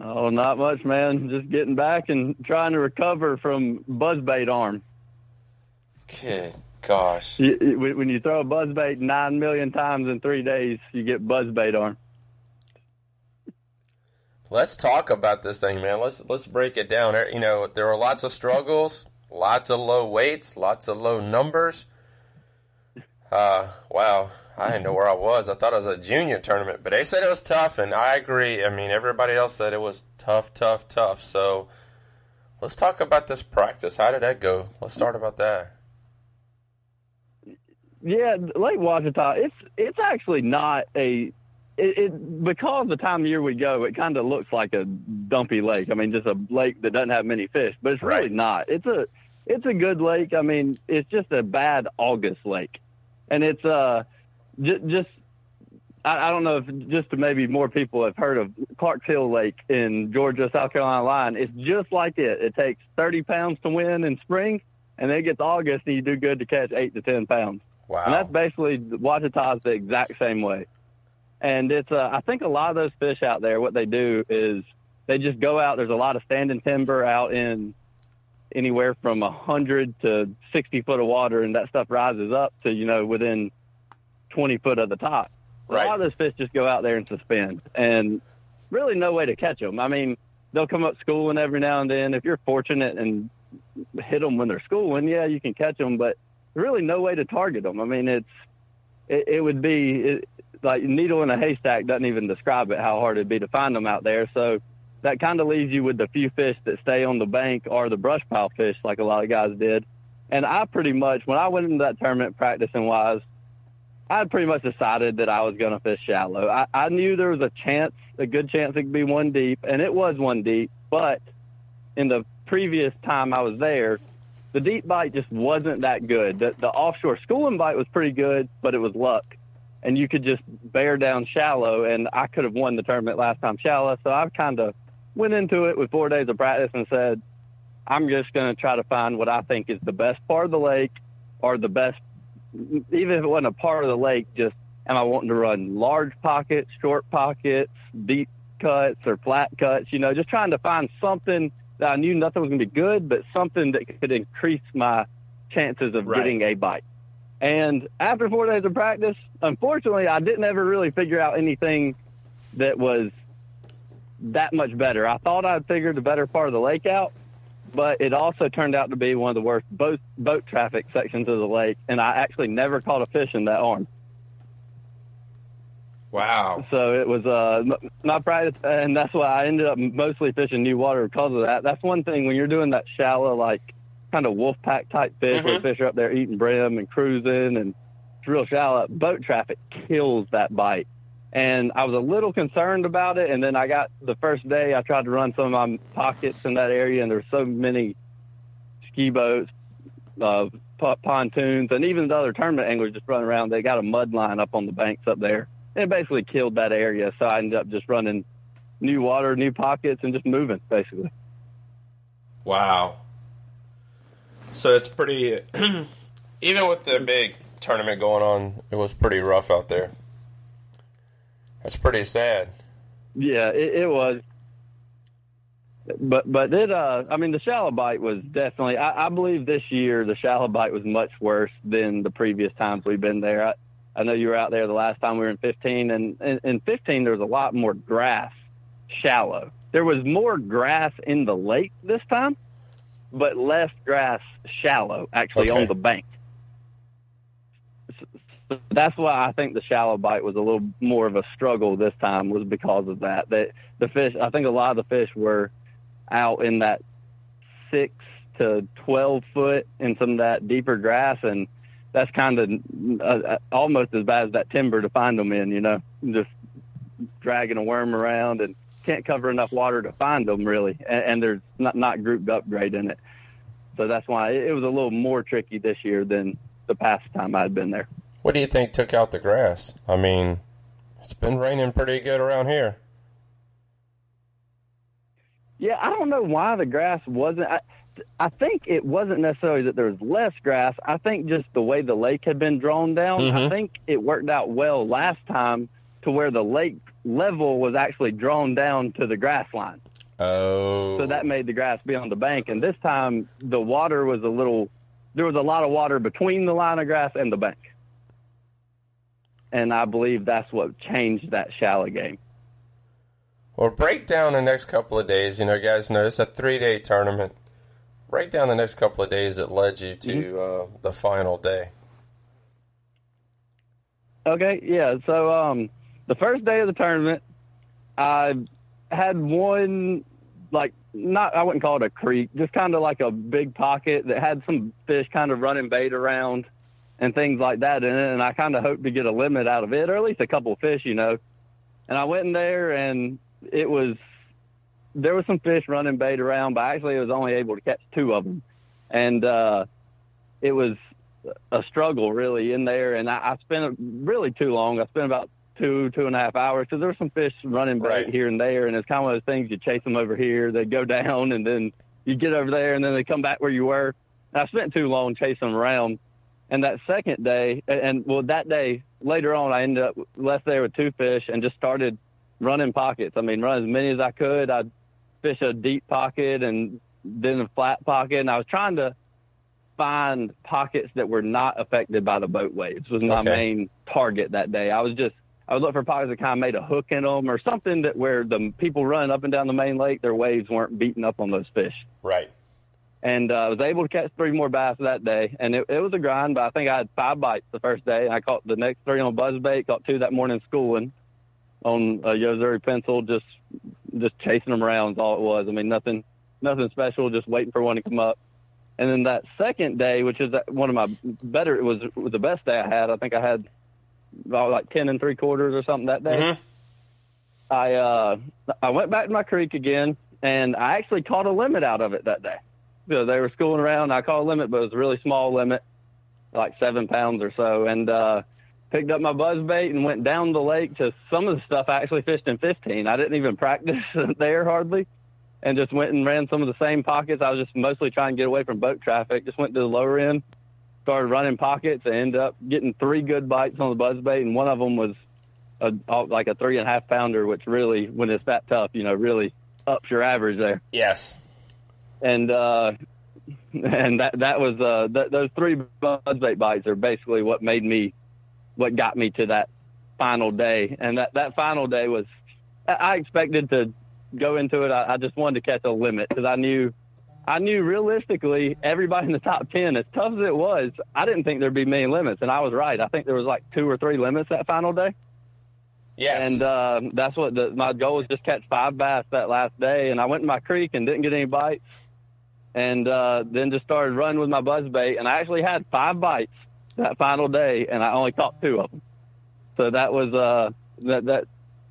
Oh, not much, man. Just getting back and trying to recover from buzzbait arm. Good gosh. You, when you throw a buzz bait nine million times in three days, you get buzz bait on. Let's talk about this thing, man. Let's let's break it down. You know, there were lots of struggles, lots of low weights, lots of low numbers. Uh, wow, I didn't know where I was. I thought it was a junior tournament, but they said it was tough, and I agree. I mean, everybody else said it was tough, tough, tough. So, let's talk about this practice. How did that go? Let's start about that. Yeah, Lake Ouachita, it's it's actually not a it, it because the time of year we go, it kind of looks like a dumpy lake. I mean, just a lake that doesn't have many fish, but it's really Right. not. It's a it's a good lake. I mean, it's just a bad August lake, and it's uh j- just I, I don't know if just to maybe more people have heard of Clarks Hill Lake in Georgia South Carolina line. It's just like it. It takes thirty pounds to win in spring, and then it gets August, and you do good to catch eight to ten pounds. Wow. And that's basically Ouachita's the exact same way. And it's uh, I think a lot of those fish out there, what they do is they just go out. There's a lot of standing timber out in anywhere from a hundred to sixty foot of water, and that stuff rises up to you know within twenty foot of the top. A lot of those fish just go out there and suspend, and really no way to catch them. I mean, they'll come up schooling every now and then. If you're fortunate and hit them when they're schooling, yeah, you can catch them, but really no way to target them. I mean, it's it, it would be it, like needle in a haystack doesn't even describe it how hard it'd be to find them out there. So that kind of leaves you with the few fish that stay on the bank or the brush pile fish, like a lot of guys did. And I pretty much, when I went into that tournament practicing wise, I pretty much decided that I was going to fish shallow. I, I knew there was a chance, a good chance it could be one deep, and it was one deep. But in the previous time I was there, the deep bite just wasn't that good. The, the offshore schooling bite was pretty good, but it was luck. And you could just bear down shallow, and I could have won the tournament last time shallow. So I've kind of went into it with four days of practice and said, I'm just going to try to find what I think is the best part of the lake or the best, even if it wasn't a part of the lake, just am I wanting to run large pockets, short pockets, deep cuts, or flat cuts? You know, just trying to find something that I knew nothing was going to be good, but something that could increase my chances of Right. getting a bite. And after four days of practice, unfortunately, I didn't ever really figure out anything that was that much better. I thought I'd figured the better part of the lake out, but it also turned out to be one of the worst boat boat traffic sections of the lake, and I actually never caught a fish in that arm. wow. So it was uh, my practice, and that's why I ended up mostly fishing new water because of that. That's one thing when you're doing that shallow, like kind of wolf pack type fish, where Mhm. fish are up there eating brim and cruising, and it's real shallow. Boat traffic kills that bite, and I was a little concerned about it. And then I got the first day, I tried to run some of my pockets in that area, and there's so many ski boats, uh, po- pontoons, and even the other tournament anglers just running around. They got a mud line up on the banks up there. And it basically killed that area. So I ended up just running new water, new pockets, and just moving basically. Wow. So it's pretty. even with the big tournament going on, it was pretty rough out there. That's pretty sad. Yeah, it, it was. But but it uh I mean the shallow bite was definitely I, I believe this year the shallow bite was much worse than the previous times we've been there. I, I know you were out there the last time we were in 15 and in, in 15 there was a lot more grass shallow. There was more grass in the lake this time, but less grass shallow actually Okay. on the bank. So that's why I think the shallow bite was a little more of a struggle this time was because of that. That the fish, I think a lot of the fish were out in that six to twelve foot in some of that deeper grass, and that's kind of uh, uh, almost as bad as that timber to find them in. You know, just dragging a worm around and can't cover enough water to find them really, and, and there's not not grouped up great in it. So that's why it was a little more tricky this year than the past time I'd been there. What do you think took out the grass? I mean, it's been raining pretty good around here. Yeah, I don't know why the grass wasn't. I, I think it wasn't necessarily that there was less grass. I think just the way the lake had been drawn down. I Mhm. think it worked out well last time to where the lake level was actually drawn down to the grass line. Oh. So that made the grass be on the bank. And this time the water was a little there was a lot of water between the line of grass and the bank. And I believe that's what changed that shallow game. Well, break down the next couple of days. You know, guys know it's a three day tournament. Break down the next couple of days that led you to Mm-hmm. uh, the final day. Okay, yeah. So um, the first day of the tournament, I had one like not I wouldn't call it a creek, just kind of like a big pocket that had some fish kind of running bait around and things like that in it. And I kind of hoped to get a limit out of it, or at least a couple of fish, you know. And I went in there, and it was there was some fish running bait around, but actually I was only able to catch two of them, and uh, it was a struggle really in there. And I, I spent really too long. I spent about two two and a half hours because there were some fish running bait Right. here and there, and it's kind of those things you chase them over here, they go down, and then you get over there, and then they come back where you were. And I spent too long chasing them around. And that second day, and, and well, that day later on, I ended up left there with two fish and just started running pockets. I mean, run as many as I could. I'd fish a deep pocket and then a flat pocket, and I was trying to find pockets that were not affected by the boat waves. Was my Okay. main target that day. I was just I was looking for pockets that kind of made a hook in them or something that where the people running up and down the main lake, their waves weren't beating up on those fish Right. And uh, I was able to catch three more bass that day. And it, it was a grind, but I think I had five bites the first day. And I caught the next three on buzzbait, caught two that morning schooling on a Yo-Zuri pencil, just just chasing them around is all it was. I mean, nothing nothing special, just waiting for one to come up. And then that second day, which is one of my better, it was, was the best day I had. I think I had about like ten and three quarters or something that day. Mhm. I uh, I went back to my creek again, and I actually caught a limit out of it that day. So they were schooling around. I caught a limit, but it was a really small limit, like seven pounds or so, and uh, picked up my buzz bait and went down the lake to some of the stuff I actually fished in 15. I didn't even practice there hardly, and just went and ran some of the same pockets. I was just mostly trying to get away from boat traffic. Just went to the lower end, started running pockets, and ended up getting three good bites on the buzz bait, and one of them was a, like a three and a half pounder, which really, when it's that tough, you know, really ups your average there. Yes. And uh, and that that was uh, th- those three buzzbait bites are basically what made me, what got me to that final day. And that that final day was, I expected to go into it. I, I just wanted to catch a limit because I knew. I knew realistically everybody in the top 10, as tough as it was, I didn't think there'd be many limits. And I was right. I think there was like two or three limits that final day. Yes. And uh, that's what the, my goal was just catch five bass that last day. And I went in my creek and didn't get any bites. And uh, then just started running with my buzz bait. And I actually had five bites that final day, and I only caught two of them. So that was uh, that that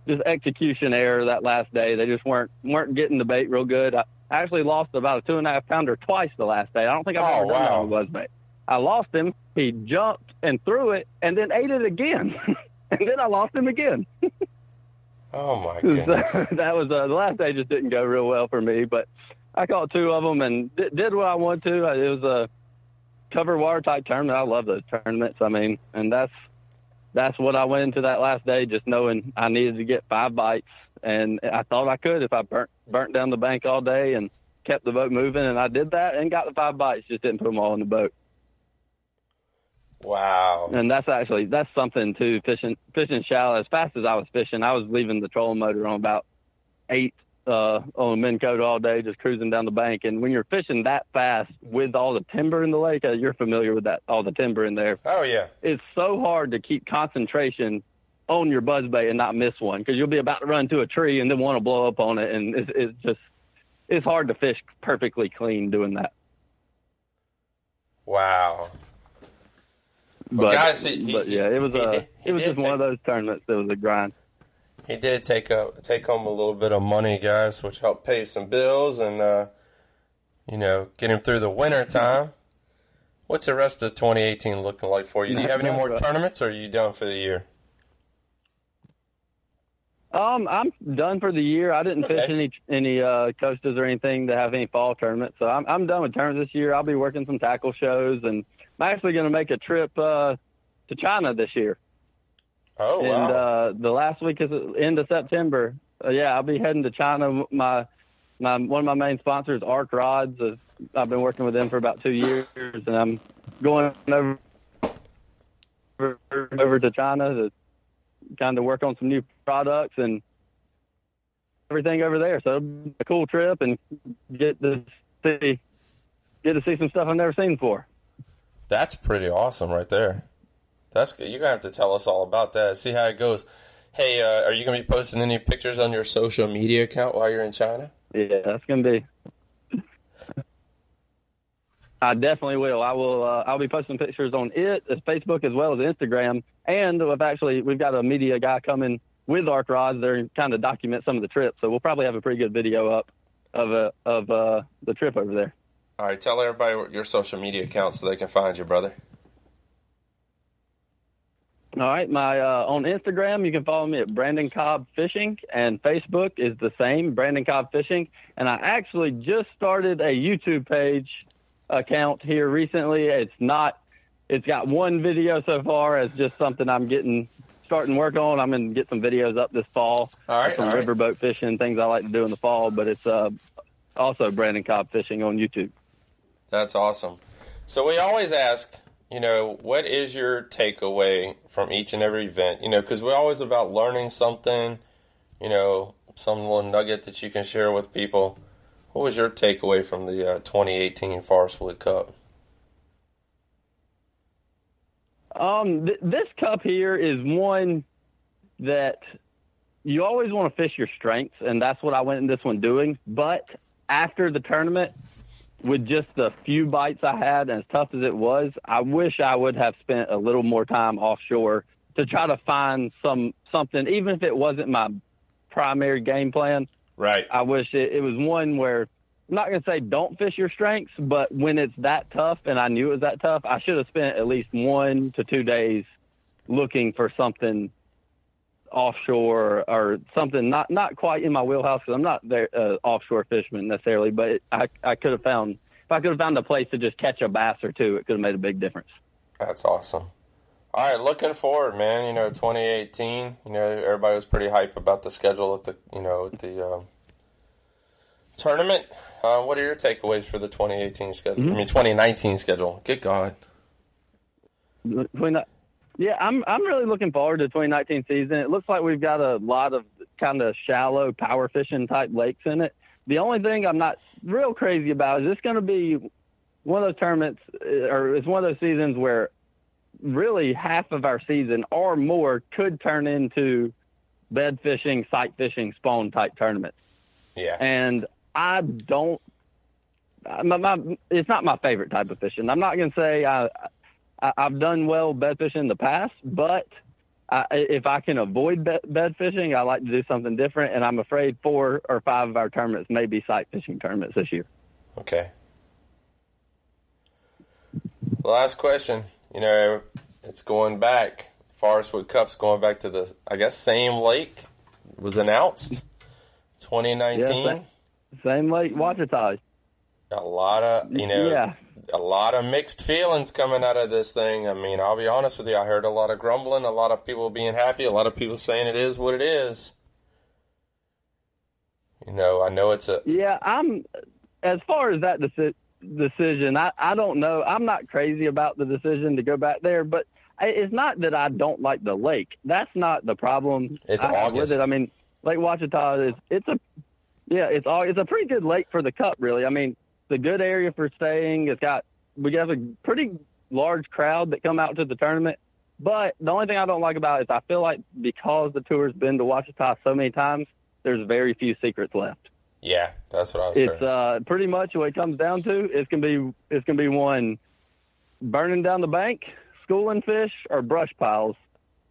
just execution error that last day. They just weren't weren't getting the bait real good. I actually lost about a two and a half pounder twice the last day. I don't think I've Oh, ever done that on buzz bait. I lost him. He jumped and threw it, and then ate it again. and then I lost him again. oh my So that was uh, the last day just didn't go real well for me, but I caught two of them and did, did what I wanted to. It was a cover water type tournament. I love those tournaments. I mean, and that's that's what I went into that last day, just knowing I needed to get five bites, and I thought I could if I burnt burnt down the bank all day and kept the boat moving, and I did that and got the five bites. Just didn't put them all in the boat. Wow. And that's actually that's something too. Fishing fishing shallow. As fast as I was fishing, I was leaving the trolling motor on about eight uh, on Minn Kota all day, just cruising down the bank. And when you're fishing that fast with all the timber in the lake, uh, you're familiar with that, all the timber in there. Oh yeah. It's so hard to keep concentration on your buzz bait and not miss one because you'll be about to run to a tree and then want to blow up on it, and it's, it's just it's hard to fish perfectly clean doing that. Wow. But, Well, guys, he- he- yeah, it was a he it was just one of those tournaments that was a grind. He did take a take home a little bit of money, guys, which helped pay some bills and uh, you know get him through the winter time. What's the rest of 2018 looking like for you? Do you have any more tournaments, or are you done for the year? Um, I'm done for the year. I didn't fish any any uh, Costas or anything to have any fall tournaments, so I'm I'm done with tournaments this year. I'll be working some tackle shows, and I'm actually going to make a trip uh, to China this year. Oh and wow! uh, the last week is the end of September. Uh, yeah, I'll be heading to China. My my one of my main sponsors, Ark Rods. I've been working with them for about two years, and I'm going over over to China to kind of work on some new products and everything over there. So a cool trip and get to see get to see some stuff I've never seen before. That's pretty awesome, right there. That's good. You're gonna have to tell us all about that. See how it goes. Hey, uh, are you gonna be posting any pictures on your social media account while you're in China? Yeah, that's gonna be. I definitely will. I will. Uh, I'll be posting pictures on it, as Facebook as well as Instagram, and we've actually we've got a media guy coming with Ark Rods there and kind of document some of the trips. So we'll probably have a pretty good video up of uh, of uh, the trip over there. All right, tell everybody your social media account so they can find you, brother. All right, my uh, on Instagram you can follow me at Brandon Cobb Fishing, and Facebook is the same, Brandon Cobb Fishing. And I actually just started a YouTube page account here recently. It's not, it's got one video so far as just something I'm getting starting work on. I'm gonna get some videos up this fall. All right, some all right. riverboat fishing things I like to do in the fall. But it's uh, also Brandon Cobb Fishing on YouTube. That's awesome. So we always ask, you know, what is your takeaway from each and every event? You know, because we're always about learning something. You know, some little nugget that you can share with people. What was your takeaway from the uh, 2018 Forrest Wood Cup? Um, th- this cup here is one that you always want to fish your strengths, and that's what I went in this one doing. But after the tournament, with just the few bites I had, and as tough as it was, I wish I would have spent a little more time offshore to try to find some something, even if it wasn't my primary game plan. Right. I wish it, it was one where I'm not going to say don't fish your strengths, but when it's that tough, and I knew it was that tough, I should have spent at least one to two days looking for something offshore or something not not quite in my wheelhouse because I'm not there uh, offshore fisherman necessarily, but it, I I could have found if I could have found a place to just catch a bass or two, it could have made a big difference. That's awesome. All right, looking forward, man. You know, 2018. You know, everybody was pretty hype about the schedule at the you know at the um, tournament. Uh, what are your takeaways for the 2018 schedule? I mean, 2019 schedule. Good God. Yeah, I'm I'm really looking forward to the 2019 season. It looks like we've got a lot of kind of shallow power fishing type lakes in it. The only thing I'm not real crazy about is this going to be one of those tournaments, uh, or it's one of those seasons where really half of our season or more could turn into bed fishing, sight fishing, spawn type tournaments. Yeah. And I don't. My, my, it's not my favorite type of fishing. I'm not going to say I, I, I've done well bed fishing in the past, but I, if I can avoid bed, bed fishing, I like to do something different. And I'm afraid four or five of our tournaments may be sight fishing tournaments this year. Okay. Last question. You know, it's going back. Forrest Wood Cup's going back to the, I guess, same lake was announced. 2019. Yeah, same, same lake, Ouachita. A lot of, you know, Yeah. a lot of mixed feelings coming out of this thing. I mean, I'll be honest with you. I heard a lot of grumbling, a lot of people being happy, a lot of people saying it is what it is. You know, I know it's a, Yeah, I'm. As far as that deci- decision, I I don't know. I'm not crazy about the decision to go back there, but it's not that I don't like the lake. That's not the problem. It's I August. with it. I mean, Lake Ouachita is it's a yeah, it's all it's a pretty good lake for the cup. Really, I mean, a good area for staying. It's got we have a pretty large crowd that come out to the tournament. But the only thing I don't like about it is I feel like because the tour's been to Ouachita so many times, there's very few secrets left yeah, that's what I was saying. it's uh pretty much what it comes down to. It's gonna be it's gonna be one burning down the bank, schooling fish, or brush piles,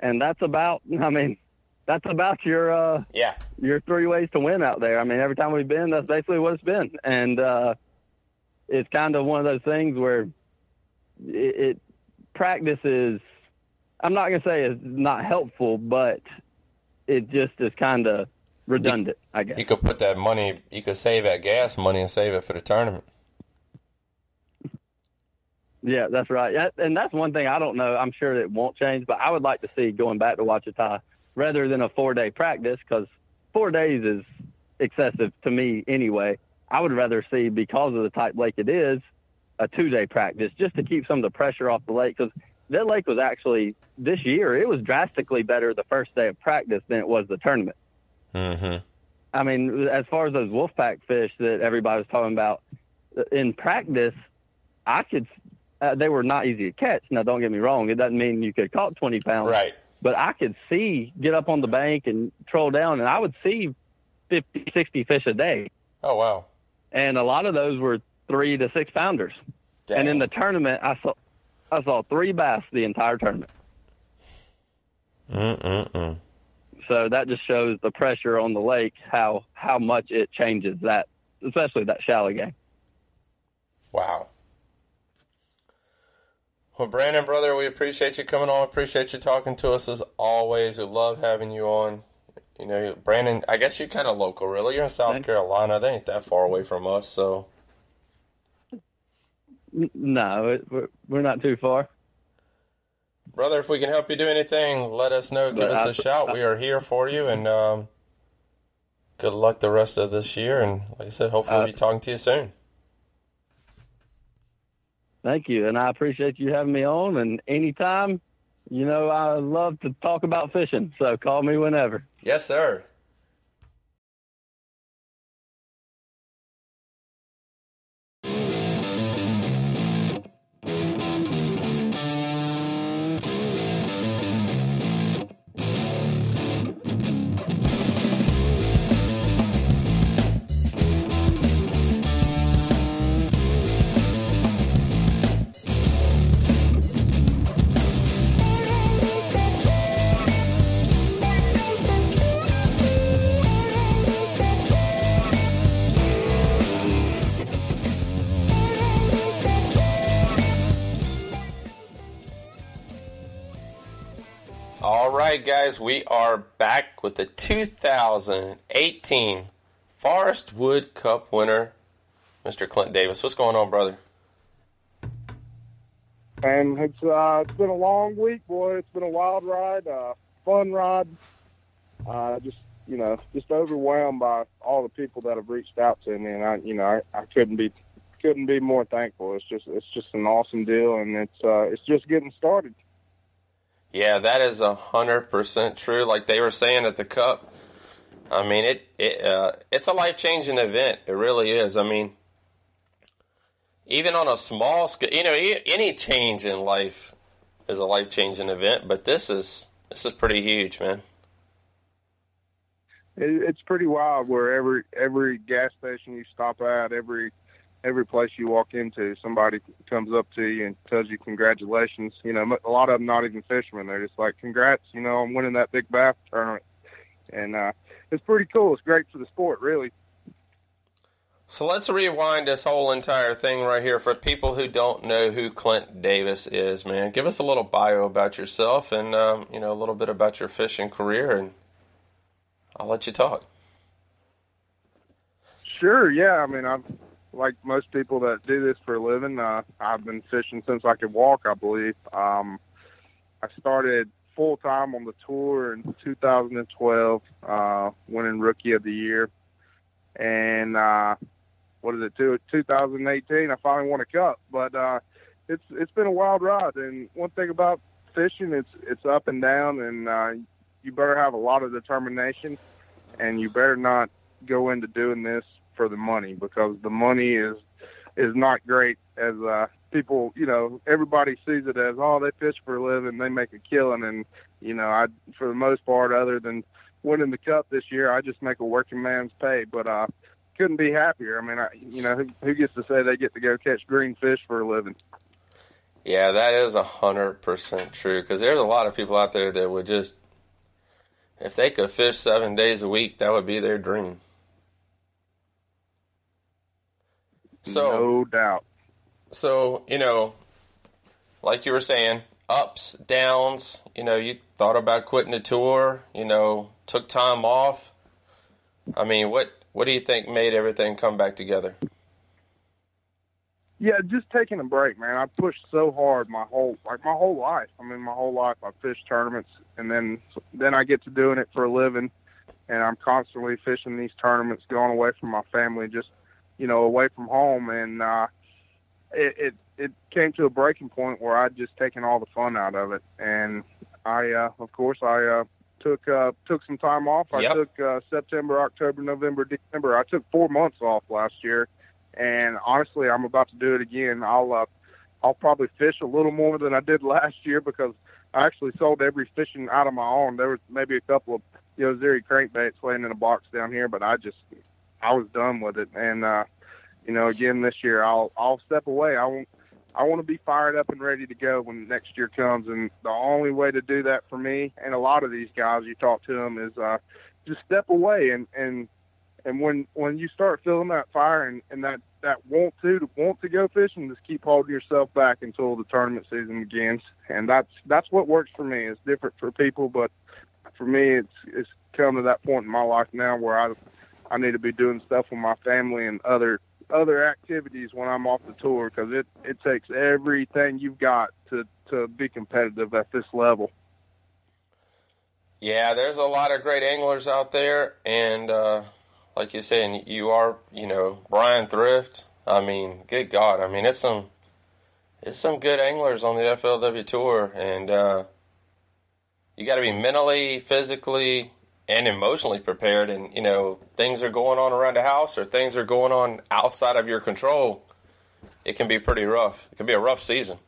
and that's about. I mean, that's about your uh yeah, your three ways to win out there. I mean, every time we've been, that's basically what it's been, and uh it's kind of one of those things where it, it practice is. I'm not gonna say it's not helpful, but it just is kind of redundant. I guess. you could put that money, you could save that gas money and save it for the tournament. Yeah, that's right. And that's one thing I don't know. I'm sure it won't change, but I would like to see going back to Ouachita rather than a four day practice because four days is excessive to me anyway. I would rather see because of the type lake it is, a two day practice just to keep some of the pressure off the lake because that lake was actually this year it was drastically better the first day of practice than it was the tournament. Mm-hmm. I mean, as far as those wolfpack fish that everybody was talking about in practice, I could. Uh, they were not easy to catch. Now, don't get me wrong; it doesn't mean you could caught twenty pounds. Right. But I could see get up on the bank and troll down, and I would see 50, 60 fish a day, Oh wow. And a lot of those were three to six pounders. Dang. And in the tournament, I saw I saw three bass the entire tournament. So that just shows the pressure on the lake, how how much it changes that, especially that shallow game. Wow. Well, Brandon, brother, we appreciate you coming on. Appreciate you talking to us as always. We love having you on. You know, Brandon, I guess you're kind of local, really. You're in South Carolina. They ain't that far away from us, so No, we're, we're not too far. brother, if we can help you do anything, let us know. Give But us I- a shout. We are here for you, and um, good luck the rest of this year. And like I said, hopefully, Uh, we'll be talking to you soon. Thank you, and I appreciate you having me on. And anytime, you know, I love to talk about fishing. So call me whenever. Yes, sir. Right, guys, we are back with the 2018 Forrest Wood Cup winner, Mr. Clent Davis. What's going on, brother? and it's uh, it's been a long week, boy. It's been a wild ride, uh, fun ride. Uh, just you know, just overwhelmed by all the people that have reached out to me, and I, you know, I, I couldn't be couldn't be more thankful. It's just it's just an awesome deal, and it's uh, it's just getting started. Yeah, that is a hundred percent true. Like they were saying at the Cup, I mean it. It uh, it's a life changing event. It really is. I mean, even on a small scale, you know, any change in life is a life changing event. But this is this is pretty huge, man. It, it's pretty wild. Where every every gas station you stop at, every every place you walk into, somebody comes up to you and tells you congratulations. You know, a lot of them not even fishermen. They're just like, congrats, you know, I'm winning that big bass tournament. And uh, it's pretty cool. It's great for the sport, really. So let's rewind this whole entire thing right here for people who don't know who Clent Davis is, man. Give us a little bio about yourself and um, you know a little bit about your fishing career, and I'll let you talk. Sure, yeah. I mean, I'm like most people that do this for a living. Uh, I've been fishing since I could walk, I believe. Um, I started full time on the tour in 2012, uh, winning Rookie of the Year, and uh, what is it? Two, 2018, I finally won a cup. But uh, it's it's been a wild ride. And one thing about fishing, it's it's up and down, and uh, you better have a lot of determination, and you better not go into doing this for the money because the money is is not great as uh people you know everybody sees it as oh they fish for a living they make a killing and you know i for the most part other than winning the cup this year i just make a working man's pay but uh couldn't be happier i mean i you know who, who gets to say they get to go catch green fish for a living Yeah, that is a hundred percent true. Because there's a lot of people out there that would just, if they could fish seven days a week, that would be their dream. So, no doubt so you know, like you were saying, ups, downs. You know, you thought about quitting the tour. You know, took time off. I mean, what what do you think made everything come back together? Yeah, just taking a break, man. I pushed so hard my whole like my whole life. I mean, my whole life I fished tournaments, and then then I get to doing it for a living, and I'm constantly fishing these tournaments, going away from my family, just you know, away from home, and uh, it, it it came to a breaking point where I'd just taken all the fun out of it, and I, uh, of course, I uh, took uh, took some time off. I Yep. took uh, September, October, November, December. I took four months off last year, and honestly, I'm about to do it again. I'll uh, I'll probably fish a little more than I did last year because I actually sold every fishing out of my own. There was maybe a couple of you know Zeri crankbaits laying in a box down here, but I just I was done with it. And uh, you know, again this year I'll I'll step away. I won't. I want to be fired up and ready to go when next year comes, and the only way to do that for me and a lot of these guys, you talk to them, is uh, just step away and and and when when you start feeling that fire and, and that that want to to want to go fishing, just keep holding yourself back until the tournament season begins, and that's that's what works for me. It's different for people, but for me, it's it's come to that point in my life now where I I need to be doing stuff with my family and other other activities when I'm off the tour because it it takes everything you've got to to be competitive at this level. Yeah, there's a lot of great anglers out there, and uh, like you're saying, you are, you know, Bryan Thrift. I mean, good God, I mean, it's some, it's some good anglers on the FLW tour, and uh, you got to be mentally, physically, and emotionally prepared. And you know, things are going on around the house, or things are going on outside of your control. It can be pretty rough. It can be a rough season.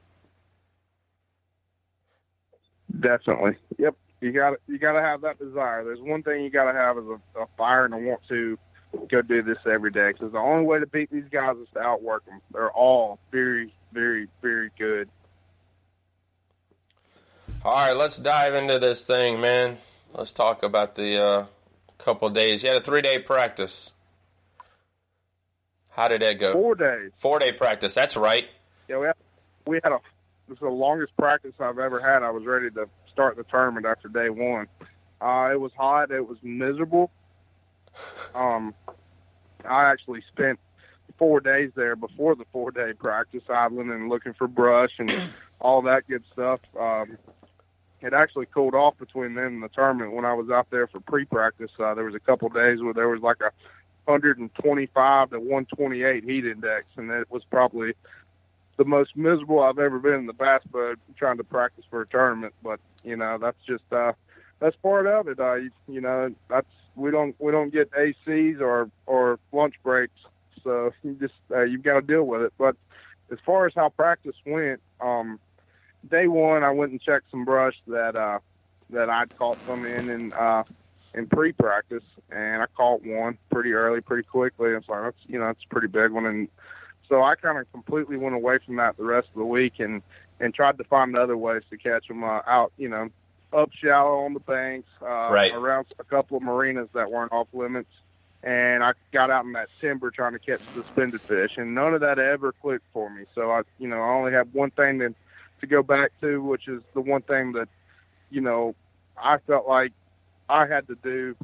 Definitely. Yep. You got to you got to have that desire. There's one thing you got to have is a, a fire and a want to go do this every day. Because the only way to beat these guys is to outwork them. They're all very, very, very good. All right, let's dive into this thing, man. Let's talk about the uh, couple of days. You had a three day practice. How did that go? Four days. Four day practice. That's right. Yeah, we had, we had a this is the longest practice I've ever had. I was ready to start the tournament after day one. Uh, it was hot. It was miserable. Um, I actually spent four days there before the four day practice, idling and looking for brush and all that good stuff. Um, it actually cooled off between then and the tournament. When I was out there for pre practice, uh, there was a couple days where there was like a 125 to 128 heat index, and it was probably the most miserable I've ever been in the bass boat trying to practice for a tournament. But you know, that's just uh, that's part of it. Uh, you, you know, that's we don't we don't get ACs or or lunch breaks, so you just uh, you've got to deal with it. But as far as how practice went, um, day one I went and checked some brush that uh, that I'd caught some in and uh, in pre-practice, and I caught one pretty early, pretty quickly. It's like that's you know that's a pretty big one, and so I kind of completely went away from that the rest of the week and and tried to find other ways to catch them uh, out, you know, up shallow on the banks, uh, Right. around a couple of marinas that weren't off limits. And I got out in that timber trying to catch suspended fish, and none of that ever clicked for me. So I, you know, I only have one thing to to go back to, which is the one thing that, you know, I felt like I had to do.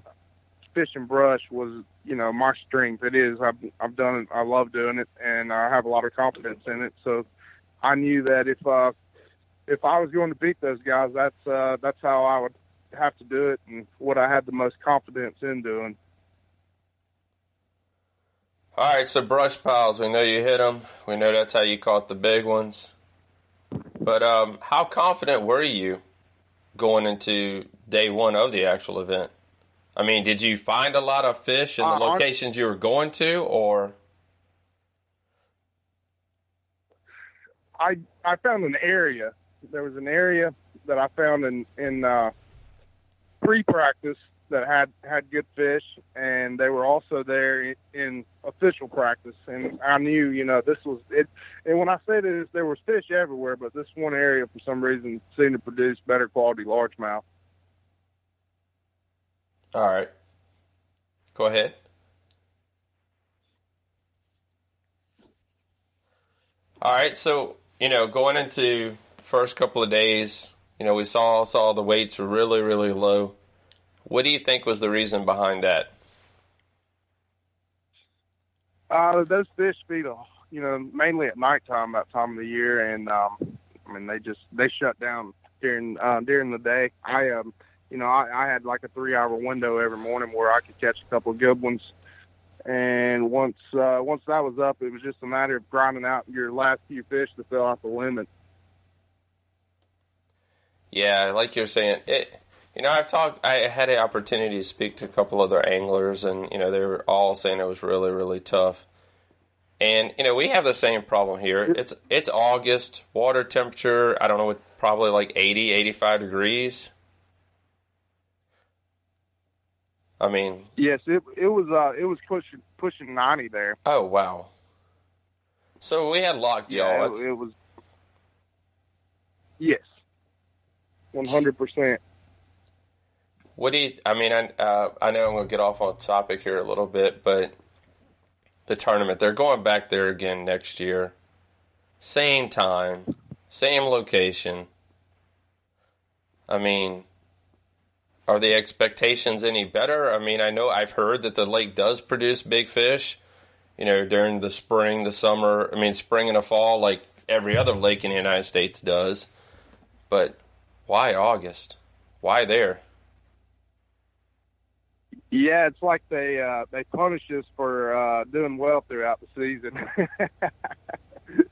Fish and brush was, you know, my strength. It is. I've I've done it. I love doing it, and I have a lot of confidence in it. So I knew that if uh, if I was going to beat those guys, that's uh, that's how I would have to do it, and what I had the most confidence in doing. All right, so brush piles. We know you hit them. We know that's how you caught the big ones. But um, how confident were you going into day one of the actual event? I mean, did you find a lot of fish in the Uh, locations you were going to, or I I found an area. There was an area that I found in in uh, pre-practice that had had good fish, and they were also there in, in official practice. And I knew, you know, this was it. And when I say this, there was fish everywhere, but this one area, for some reason, seemed to produce better quality largemouth. all right? Go ahead. All right, so you know, going into first couple of days, you know, we saw saw the weights were really really low. What do you think was the reason behind that? Uh, those fish feed, uh, you know, mainly at nighttime, that time of the year, and um, I mean they just they shut down during uh, during the day. I um, you know, I, I had like a three hour window every morning where I could catch a couple of good ones. And once uh, once that was up, it was just a matter of grinding out your last few fish to fill out the limit. Yeah, like you're saying, it. You know, I've talked. I had an opportunity to speak to a couple other anglers, and you know, they were all saying it was really, really tough. And you know, we have the same problem here. It's it's August, water temperature. I don't know, probably like 80, 85 degrees. I mean, yes, it it was uh it was pushing pushing ninety there. Oh wow! So we had lockjaw. Yeah, it, it was. Yes, one hundred percent. What do you? I mean, I uh, I know I'm going to get off on topic here a little bit, but the tournament they're going back there again next year, same time, same location. I mean, are the expectations any better? I mean, I know I've heard that the lake does produce big fish, you know, during the spring, the summer, I mean, spring and the fall, like every other lake in the United States does. But why August? Why there? Yeah, it's like they uh, they punish us for uh, doing well throughout the season.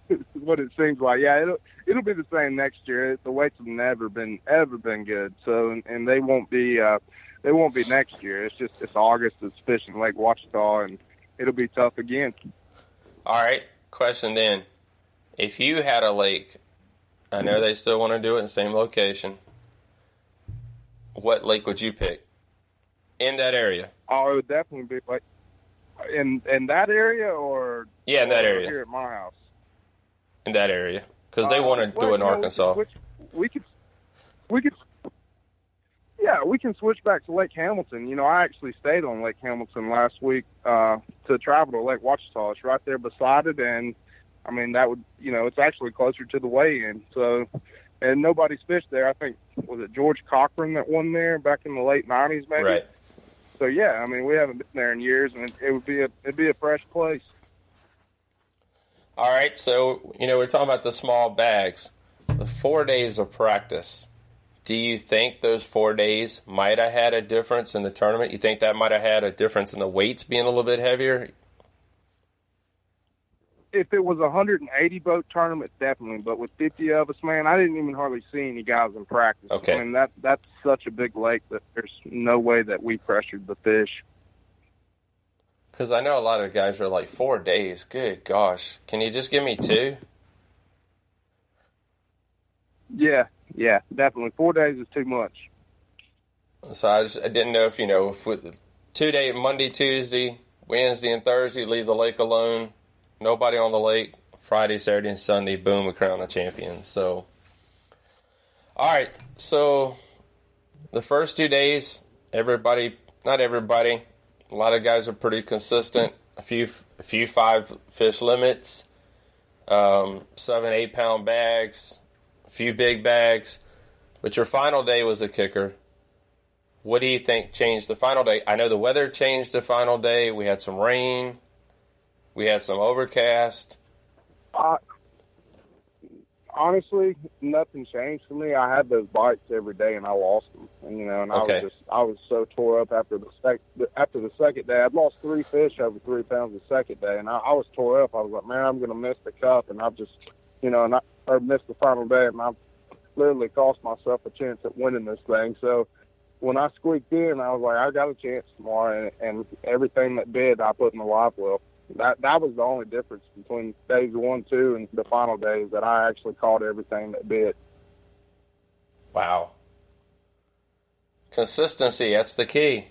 what it seems like. Yeah, it'll it'll be the same next year. The weights have never been ever been good. So and, and they won't be uh, they won't be next year. It's just it's August. It's fishing Lake Ouachita, and it'll be tough again. All right. Question then: If you had a lake, I know they still want to do it in the same location. What lake would you pick in that area? Oh, it would definitely be like in in that area, or yeah, in that area here at my house in that area because they uh, want to well, do it in Arkansas. Which, we could, we could, yeah, we can switch back to Lake Hamilton. You know, I actually stayed on Lake Hamilton last week uh, to travel to Lake Ouachita. It's right there beside it, and I mean that would, you know, it's actually closer to the weigh-in. So, and nobody's fished there. I think was it George Cochran that won there back in the late '90s, maybe. Right. So yeah, I mean we haven't been there in years, and it, would be a it'd be a fresh place. All right, so you know we're talking about the small bags, the four days of practice. Do you think those four days might have had a difference in the tournament? You think that might have had a difference in the weights being a little bit heavier? If it was a 180 boat tournament, definitely. But with 50 of us, man, I didn't even hardly see any guys in practice. Okay. I mean that that's such a big lake that there's no way that we pressured the fish. Because I know a lot of guys are like four days. Good gosh, can you just give me two? Yeah, yeah, definitely. Four days is too much. So I just I didn't know if you know if with two day Monday, Tuesday, Wednesday, and Thursday leave the lake alone. Nobody on the lake. Friday, Saturday, and Sunday, boom, we crown the champions. So, all right. So the first two days, everybody, not everybody, a lot of guys are pretty consistent. A few, a few five fish limits, um, seven, eight pound bags, a few big bags. But your final day was a kicker. What do you think changed the final day? I know the weather changed the final day. We had some rain. We had some overcast. Uh, honestly, nothing changed for me. I had those bites every day, and I lost them. And, you know, and okay. I was just I was so tore up after the sec after the second day. I'd lost three fish over three pounds the second day, and I, I was tore up. I was like, man, I'm going to miss the cup, and I've just, you know, and I or missed the final day, and I've literally cost myself a chance at winning this thing. So when I squeaked in, I was like, I got a chance tomorrow, and, and everything that bid, I put in the live well that that was the only difference between days one, two, and the final days that I actually caught everything that bit. Wow. Consistency, that's the key.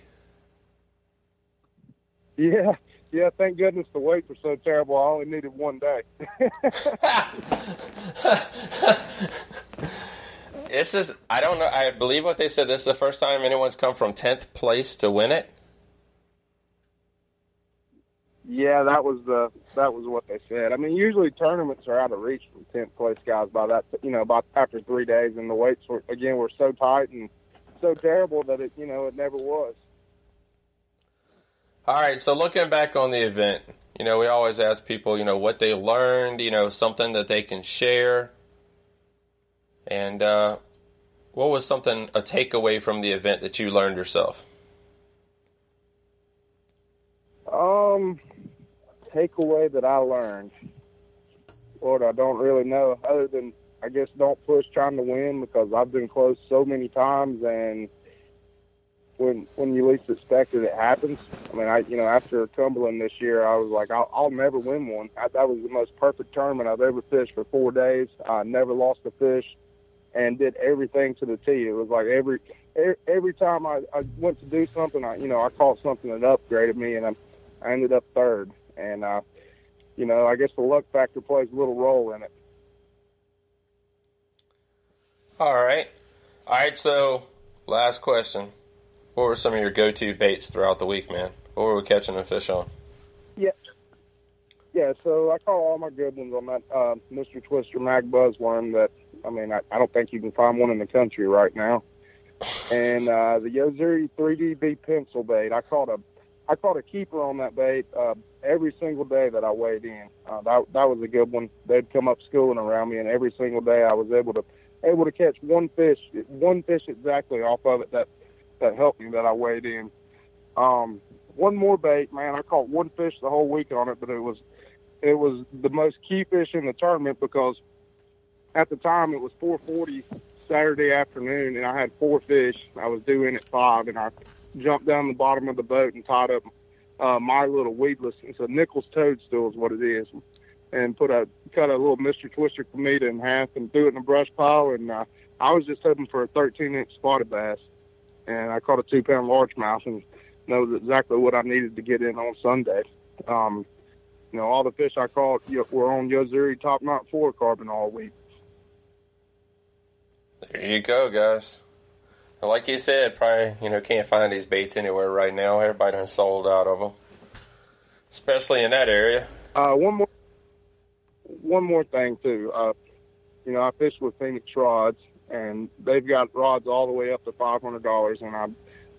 Yeah, yeah, thank goodness the weights were so terrible. I only needed one day. this is, I don't know, I believe what they said. This is the first time anyone's come from 10th place to win it. Yeah, that was the that was what they said. I mean, usually tournaments are out of reach for tenth place guys by that you know by after three days, and the weights were again were so tight and so terrible that it you know it never was. All right, so looking back on the event, you know, we always ask people, you know, what they learned, you know, something that they can share. And uh, what was something a takeaway from the event that you learned yourself? Um, takeaway that I learned. Lord, I don't really know. Other than I guess don't push trying to win because I've been close so many times, and when when you least expect it, it happens. I mean, I you know after Cumberland this year, I was like, I'll, I'll never win one. I, that was the most perfect tournament I've ever fished for four days. I never lost a fish, and did everything to the tee. It was like every every time I, I went to do something, I you know I caught something that upgraded me, and I, I ended up third. And uh, you know, I guess the luck factor plays a little role in it. All right. All right, so last question. What were some of your go to baits throughout the week, man? What were we catching a fish on? Yeah. Yeah, so I caught all my good ones on that uh, Mr. Twister Mag Buzz Buzzworm that, I mean, I, I don't think you can find one in the country right now. And uh, the Yo-Zuri 3DB pencil bait, I caught a I caught a keeper on that bait uh, every single day that I weighed in. Uh, that that was a good one. They'd come up schooling around me, and every single day I was able to able to catch one fish, one fish exactly off of it that that helped me that I weighed in. Um, one more bait, man. I caught one fish the whole week on it, but it was it was the most key fish in the tournament because at the time it was 4:40 Saturday afternoon, and I had four fish. I was due in at five, and I jumped down the bottom of the boat and tied up uh, my little weedless. It's a Nichols toadstool is what it is, and put a cut a little Mr. Twister cometa in half and threw it in a brush pile. And uh, I was just hoping for a 13 inch spotted bass, and I caught a two pound largemouth and that was exactly what I needed to get in on Sunday. Um, you know, all the fish I caught were on Yo-Zuri top knot fluorocarbon all week. There you go, guys. Like you said, probably you know can't find these baits anywhere right now. Everybody done sold out of them, especially in that area. Uh, one more, one more thing too. Uh, you know, I fish with Phoenix rods, and they've got rods all the way up to five hundred dollars, and I,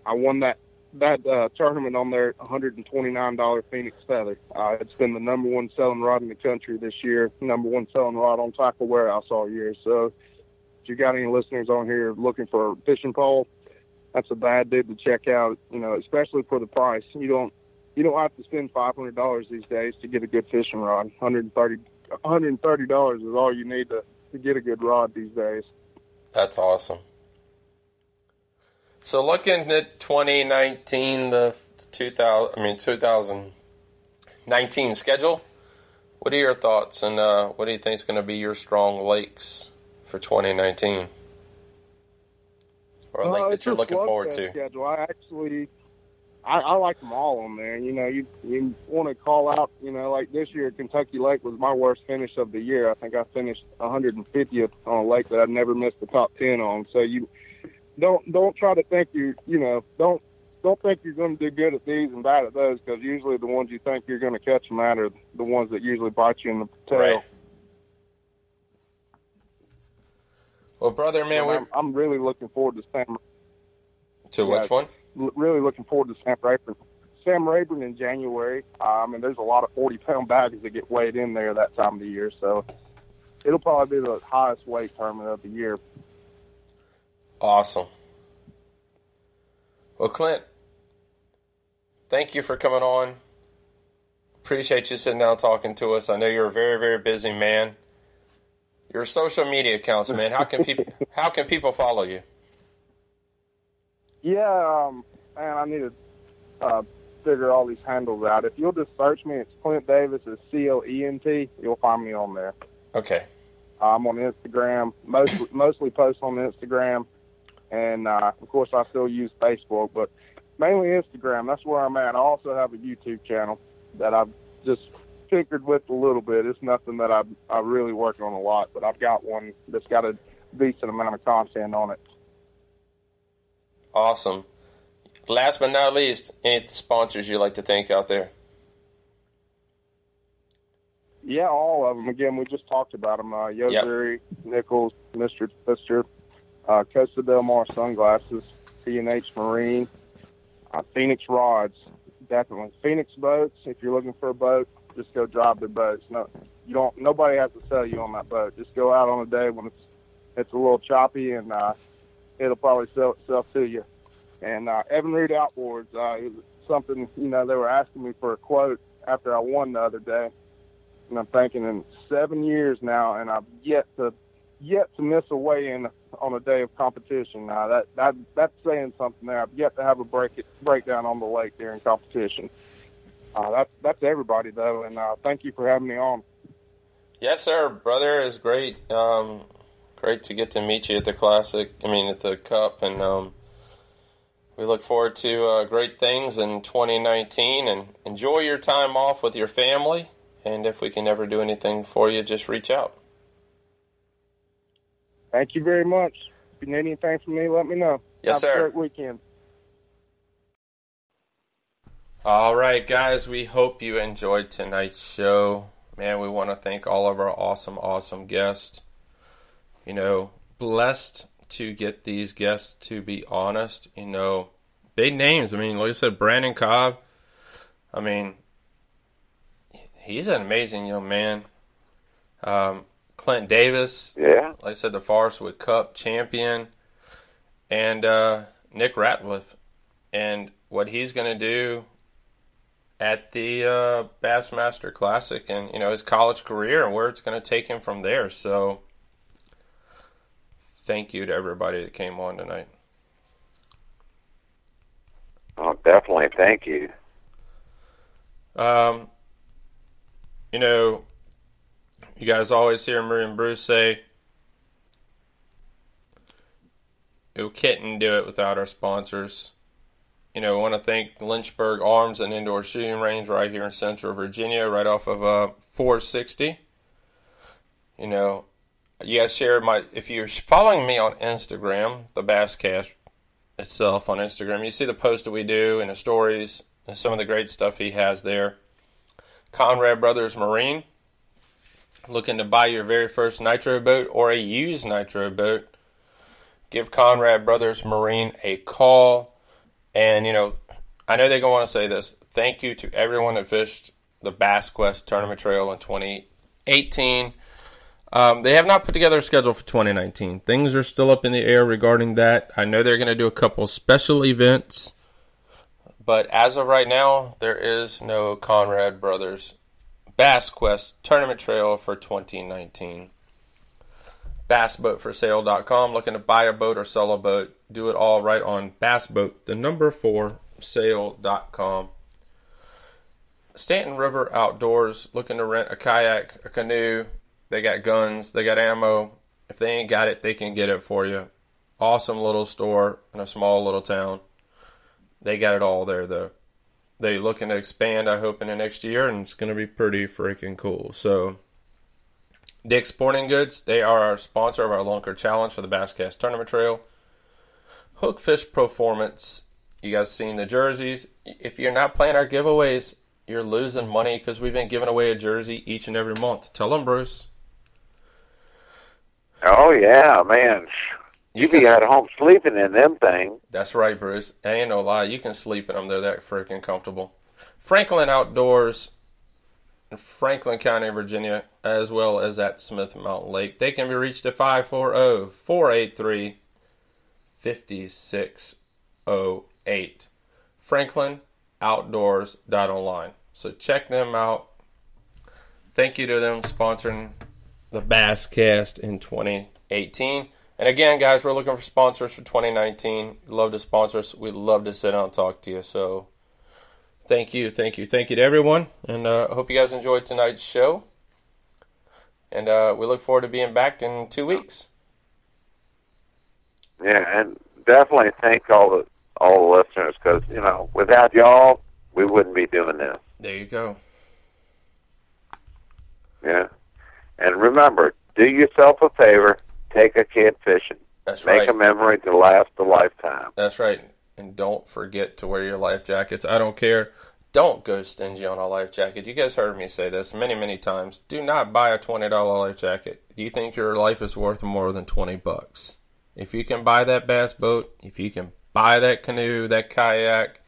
I won that that uh, tournament on their one hundred and twenty nine dollar Phoenix feather. Uh, it's been the number one selling rod in the country this year, number one selling rod on Tackle Warehouse all year. So you got any listeners on here looking for a fishing pole, that's a bad dude to check out. You know, especially for the price. You don't you don't have to spend five hundred dollars these days to get a good fishing rod. Hundred thirty hundred and thirty dollars is all you need to to get a good rod these days. That's awesome. So looking at 2019, the 2000, I mean 2019 schedule. What are your thoughts, and uh, what do you think is going to be your strong lakes for 2019? Or a lake Uh, that you're looking forward to? Schedule. I actually, I, I like them all on there. You know, you you want to call out. You know, like this year, Kentucky Lake was my worst finish of the year. I think I finished 150th on a lake that I'd never missed the top 10 on. So you don't don't try to think you you know don't don't think you're going to do good at these and bad at those because usually the ones you think you're going to catch them at are the ones that usually bite you in the tail. Right. Well, brother, man, we're I'm, I'm really looking forward to Sam. to which one? really looking forward to Sam Rayburn. Sam Rayburn in January. Um, and there's a lot of 40 pound bags that get weighed in there that time of the year. So it'll probably be the highest weight tournament of the year. Awesome. Well, Clent, thank you for coming on. Appreciate you sitting down talking to us. I know you're a very, very busy man. Your social media accounts, man. How can people how can people follow you? Yeah, um, man, I need to uh, figure all these handles out. If you'll just search me, it's Clent Davis, it's C L E N T. You'll find me on there. Okay. I'm on Instagram, mostly mostly post on Instagram, and uh, of course I still use Facebook, but mainly Instagram. That's where I'm at. I also have a YouTube channel that I've just tinkered with a little bit. It's nothing that I I really work on a lot, but I've got one that's got a decent amount of content on it. Awesome. Last but not least, any sponsors you like to thank out there? Yeah, all of them. Again, we just talked about them. Uh, Yo-Zuri, Nichols, Mr. Twister, uh, Costa Del Mar Sunglasses, C&H Marine, uh, Phoenix Rods, definitely. Phoenix Boats, if you're looking for a boat, just go drive their boats. No, you don't. Nobody has to sell you on that boat. Just go out on a day when it's it's a little choppy and uh, it'll probably sell itself to you. And uh, Evinrude Outboards, uh, was something you know they were asking me for a quote after I won the other day, and I'm thinking in seven years now, and I've yet to yet to miss a weigh in on a day of competition. Now that that that's saying something there. I've yet to have a break breakdown on the lake during competition. Uh, that's that's everybody though, and uh, thank you for having me on. Yes, sir, brother. It's great. Um, great to get to meet you at the classic. I mean, at the cup, and um, we look forward to uh, great things in 2019. And enjoy your time off with your family. And if we can ever do anything for you, just reach out. Thank you very much. If you need anything from me, let me know. Yes, Have sir. A great weekend. All right, guys, we hope you enjoyed tonight's show. Man, we want to thank all of our awesome, awesome guests. You know, blessed to get these guests to be honest. You know, big names. I mean, like I said, Brandon Cobb. I mean, he's an amazing young man. Um, Clent Davis. Yeah. Like I said, the Forrest Wood Cup champion. And uh, Nick Ratliff. And what he's going to do at the uh, Bassmaster Classic and you know his college career and where it's going to take him from there. So, thank you to everybody that came on tonight. Oh, definitely. Thank you. Um, you know, you guys always hear and Bruce say, "We couldn't do it without our sponsors." You know, I want to thank Lynchburg Arms and Indoor Shooting Range right here in Central Virginia, right off of uh, 460. You know, you guys share my. If you're following me on Instagram, the Basscast itself on Instagram, you see the posts that we do and the stories and some of the great stuff he has there. Conrad Brothers Marine, looking to buy your very first nitro boat or a used nitro boat, give Conrad Brothers Marine a call. And, you know, I know they're going to want to say this. Thank you to everyone that fished the Bass Quest Tournament Trail in 2018. Um, they have not put together a schedule for 2019. Things are still up in the air regarding that. I know they're going to do a couple special events. But as of right now, there is no Conrad Brothers Bass Quest Tournament Trail for 2019. BassBoatForSale.com. Looking to buy a boat or sell a boat. Do it all right on Bassboat, the number four, sale.com. Staunton River Outdoors. Looking to rent a kayak, a canoe. They got guns, they got ammo. If they ain't got it, they can get it for you. Awesome little store in a small little town. They got it all there, though. They looking to expand, I hope, in the next year, and it's going to be pretty freaking cool. So, Dick Sporting Goods, they are our sponsor of our Lunker Challenge for the Basscast Tournament Trail. Hookfish Performance, you guys seen the jerseys. If you're not playing our giveaways, you're losing money because we've been giving away a jersey each and every month. Tell them, Bruce. Oh yeah, man. You, can be s- at home sleeping in them things. That's right, Bruce. Ain't no lie. You can sleep in them. They're that freaking comfortable. Franklin Outdoors Franklin County, Virginia, as well as at Smith Mountain Lake. They can be reached at oh, 540 483 5608. Franklin Outdoors.online. So check them out. Thank you to them sponsoring the Bass Cast in 2018. And again, guys, we're looking for sponsors for 2019. Love to sponsor us. We'd love to sit down and talk to you. So thank you, thank you, thank you to everyone. And uh, I hope you guys enjoyed tonight's show. And uh, we look forward to being back in two weeks. Yeah, and definitely thank all the all the listeners because you know without y'all we wouldn't be doing this. There you go. Yeah, and remember, do yourself a favor, take a kid fishing, That's make right. a memory to last a lifetime. That's right. And don't forget to wear your life jackets. I don't care. Don't go stingy on a life jacket. You guys heard me say this many, many times. Do not buy a twenty dollar life jacket. Do you think your life is worth more than twenty bucks? If you can buy that bass boat, if you can buy that canoe, that kayak,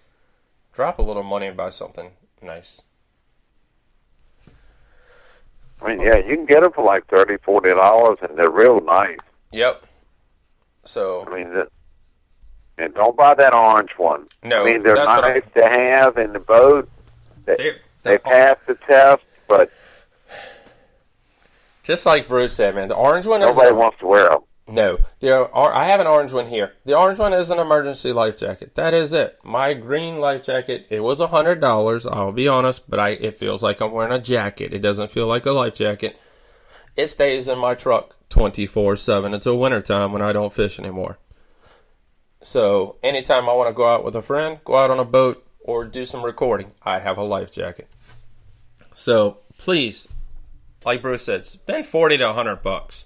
drop a little money and buy something nice. I mean, yeah, you can get them for like thirty, forty dollars, and they're real nice. Yep. So I mean, the, And don't buy that orange one. No, I mean they're that's what I- nice to have in the boat. They, They're- they pass the test, but Just like Bruce said, man, the orange one is nobody wants to wear them. No, the I have an orange one here. The orange one is an emergency life jacket. That is it. My green life jacket. It was a hundred dollars. I'll be honest, but I it feels like I'm wearing a jacket. It doesn't feel like a life jacket. It stays in my truck twenty four seven until wintertime when I don't fish anymore. So anytime I want to go out with a friend, go out on a boat, or do some recording, I have a life jacket. So please, like Bruce said, spend forty to hundred bucks.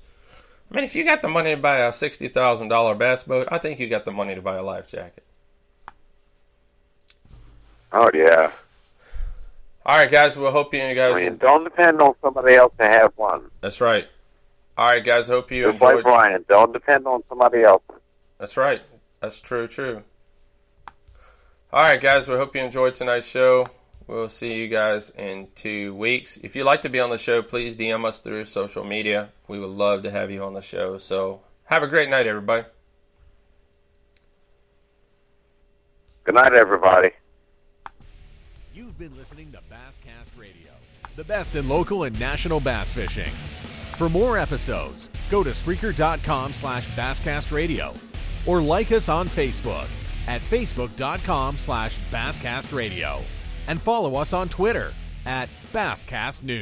I mean, if you got the money to buy a sixty thousand dollar bass boat, I think you got the money to buy a life jacket. Oh yeah. All right, guys. We'll hope you guys. I mean, don't depend on somebody else to have one. That's right. All right, guys. Hope you Just like enjoyed. Brian, don't depend on somebody else. That's right. That's true. True. All right, guys. We hope you enjoyed tonight's show. We'll see you guys in two weeks. If you'd like to be on the show, please DM us through social media. We would love to have you on the show. So have a great night, everybody. Good night, everybody. You've been listening to Bass Cast Radio, the best in local and national bass fishing. For more episodes, go to Spreaker.com slash Basscast Radio or like us on Facebook at Facebook.com slash Basscast Radio and follow us on Twitter at Basscast News.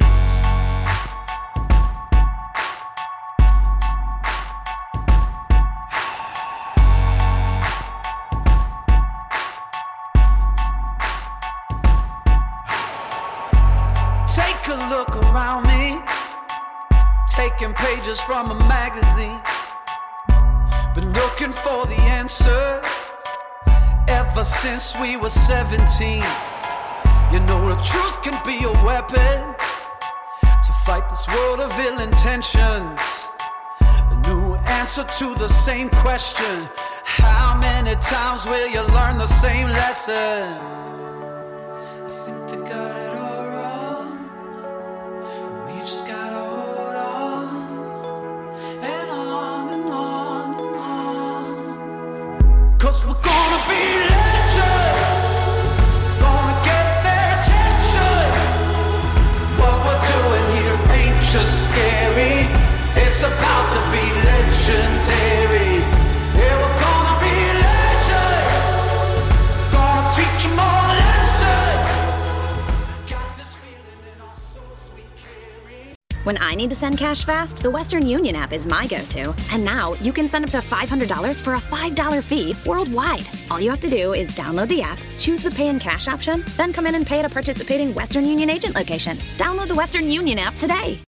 Take a look around me, taking pages from a since we were 17. You know, the truth can be a weapon to fight this world of ill intentions. A new answer to the same question How many times will you learn the same lesson? I think they got When I need to send cash fast, the Western Union app is my go to. And now you can send up to $500 for a $5 fee worldwide. All you have to do is download the app, choose the pay in cash option, then come in and pay at a participating Western Union agent location. Download the Western Union app today.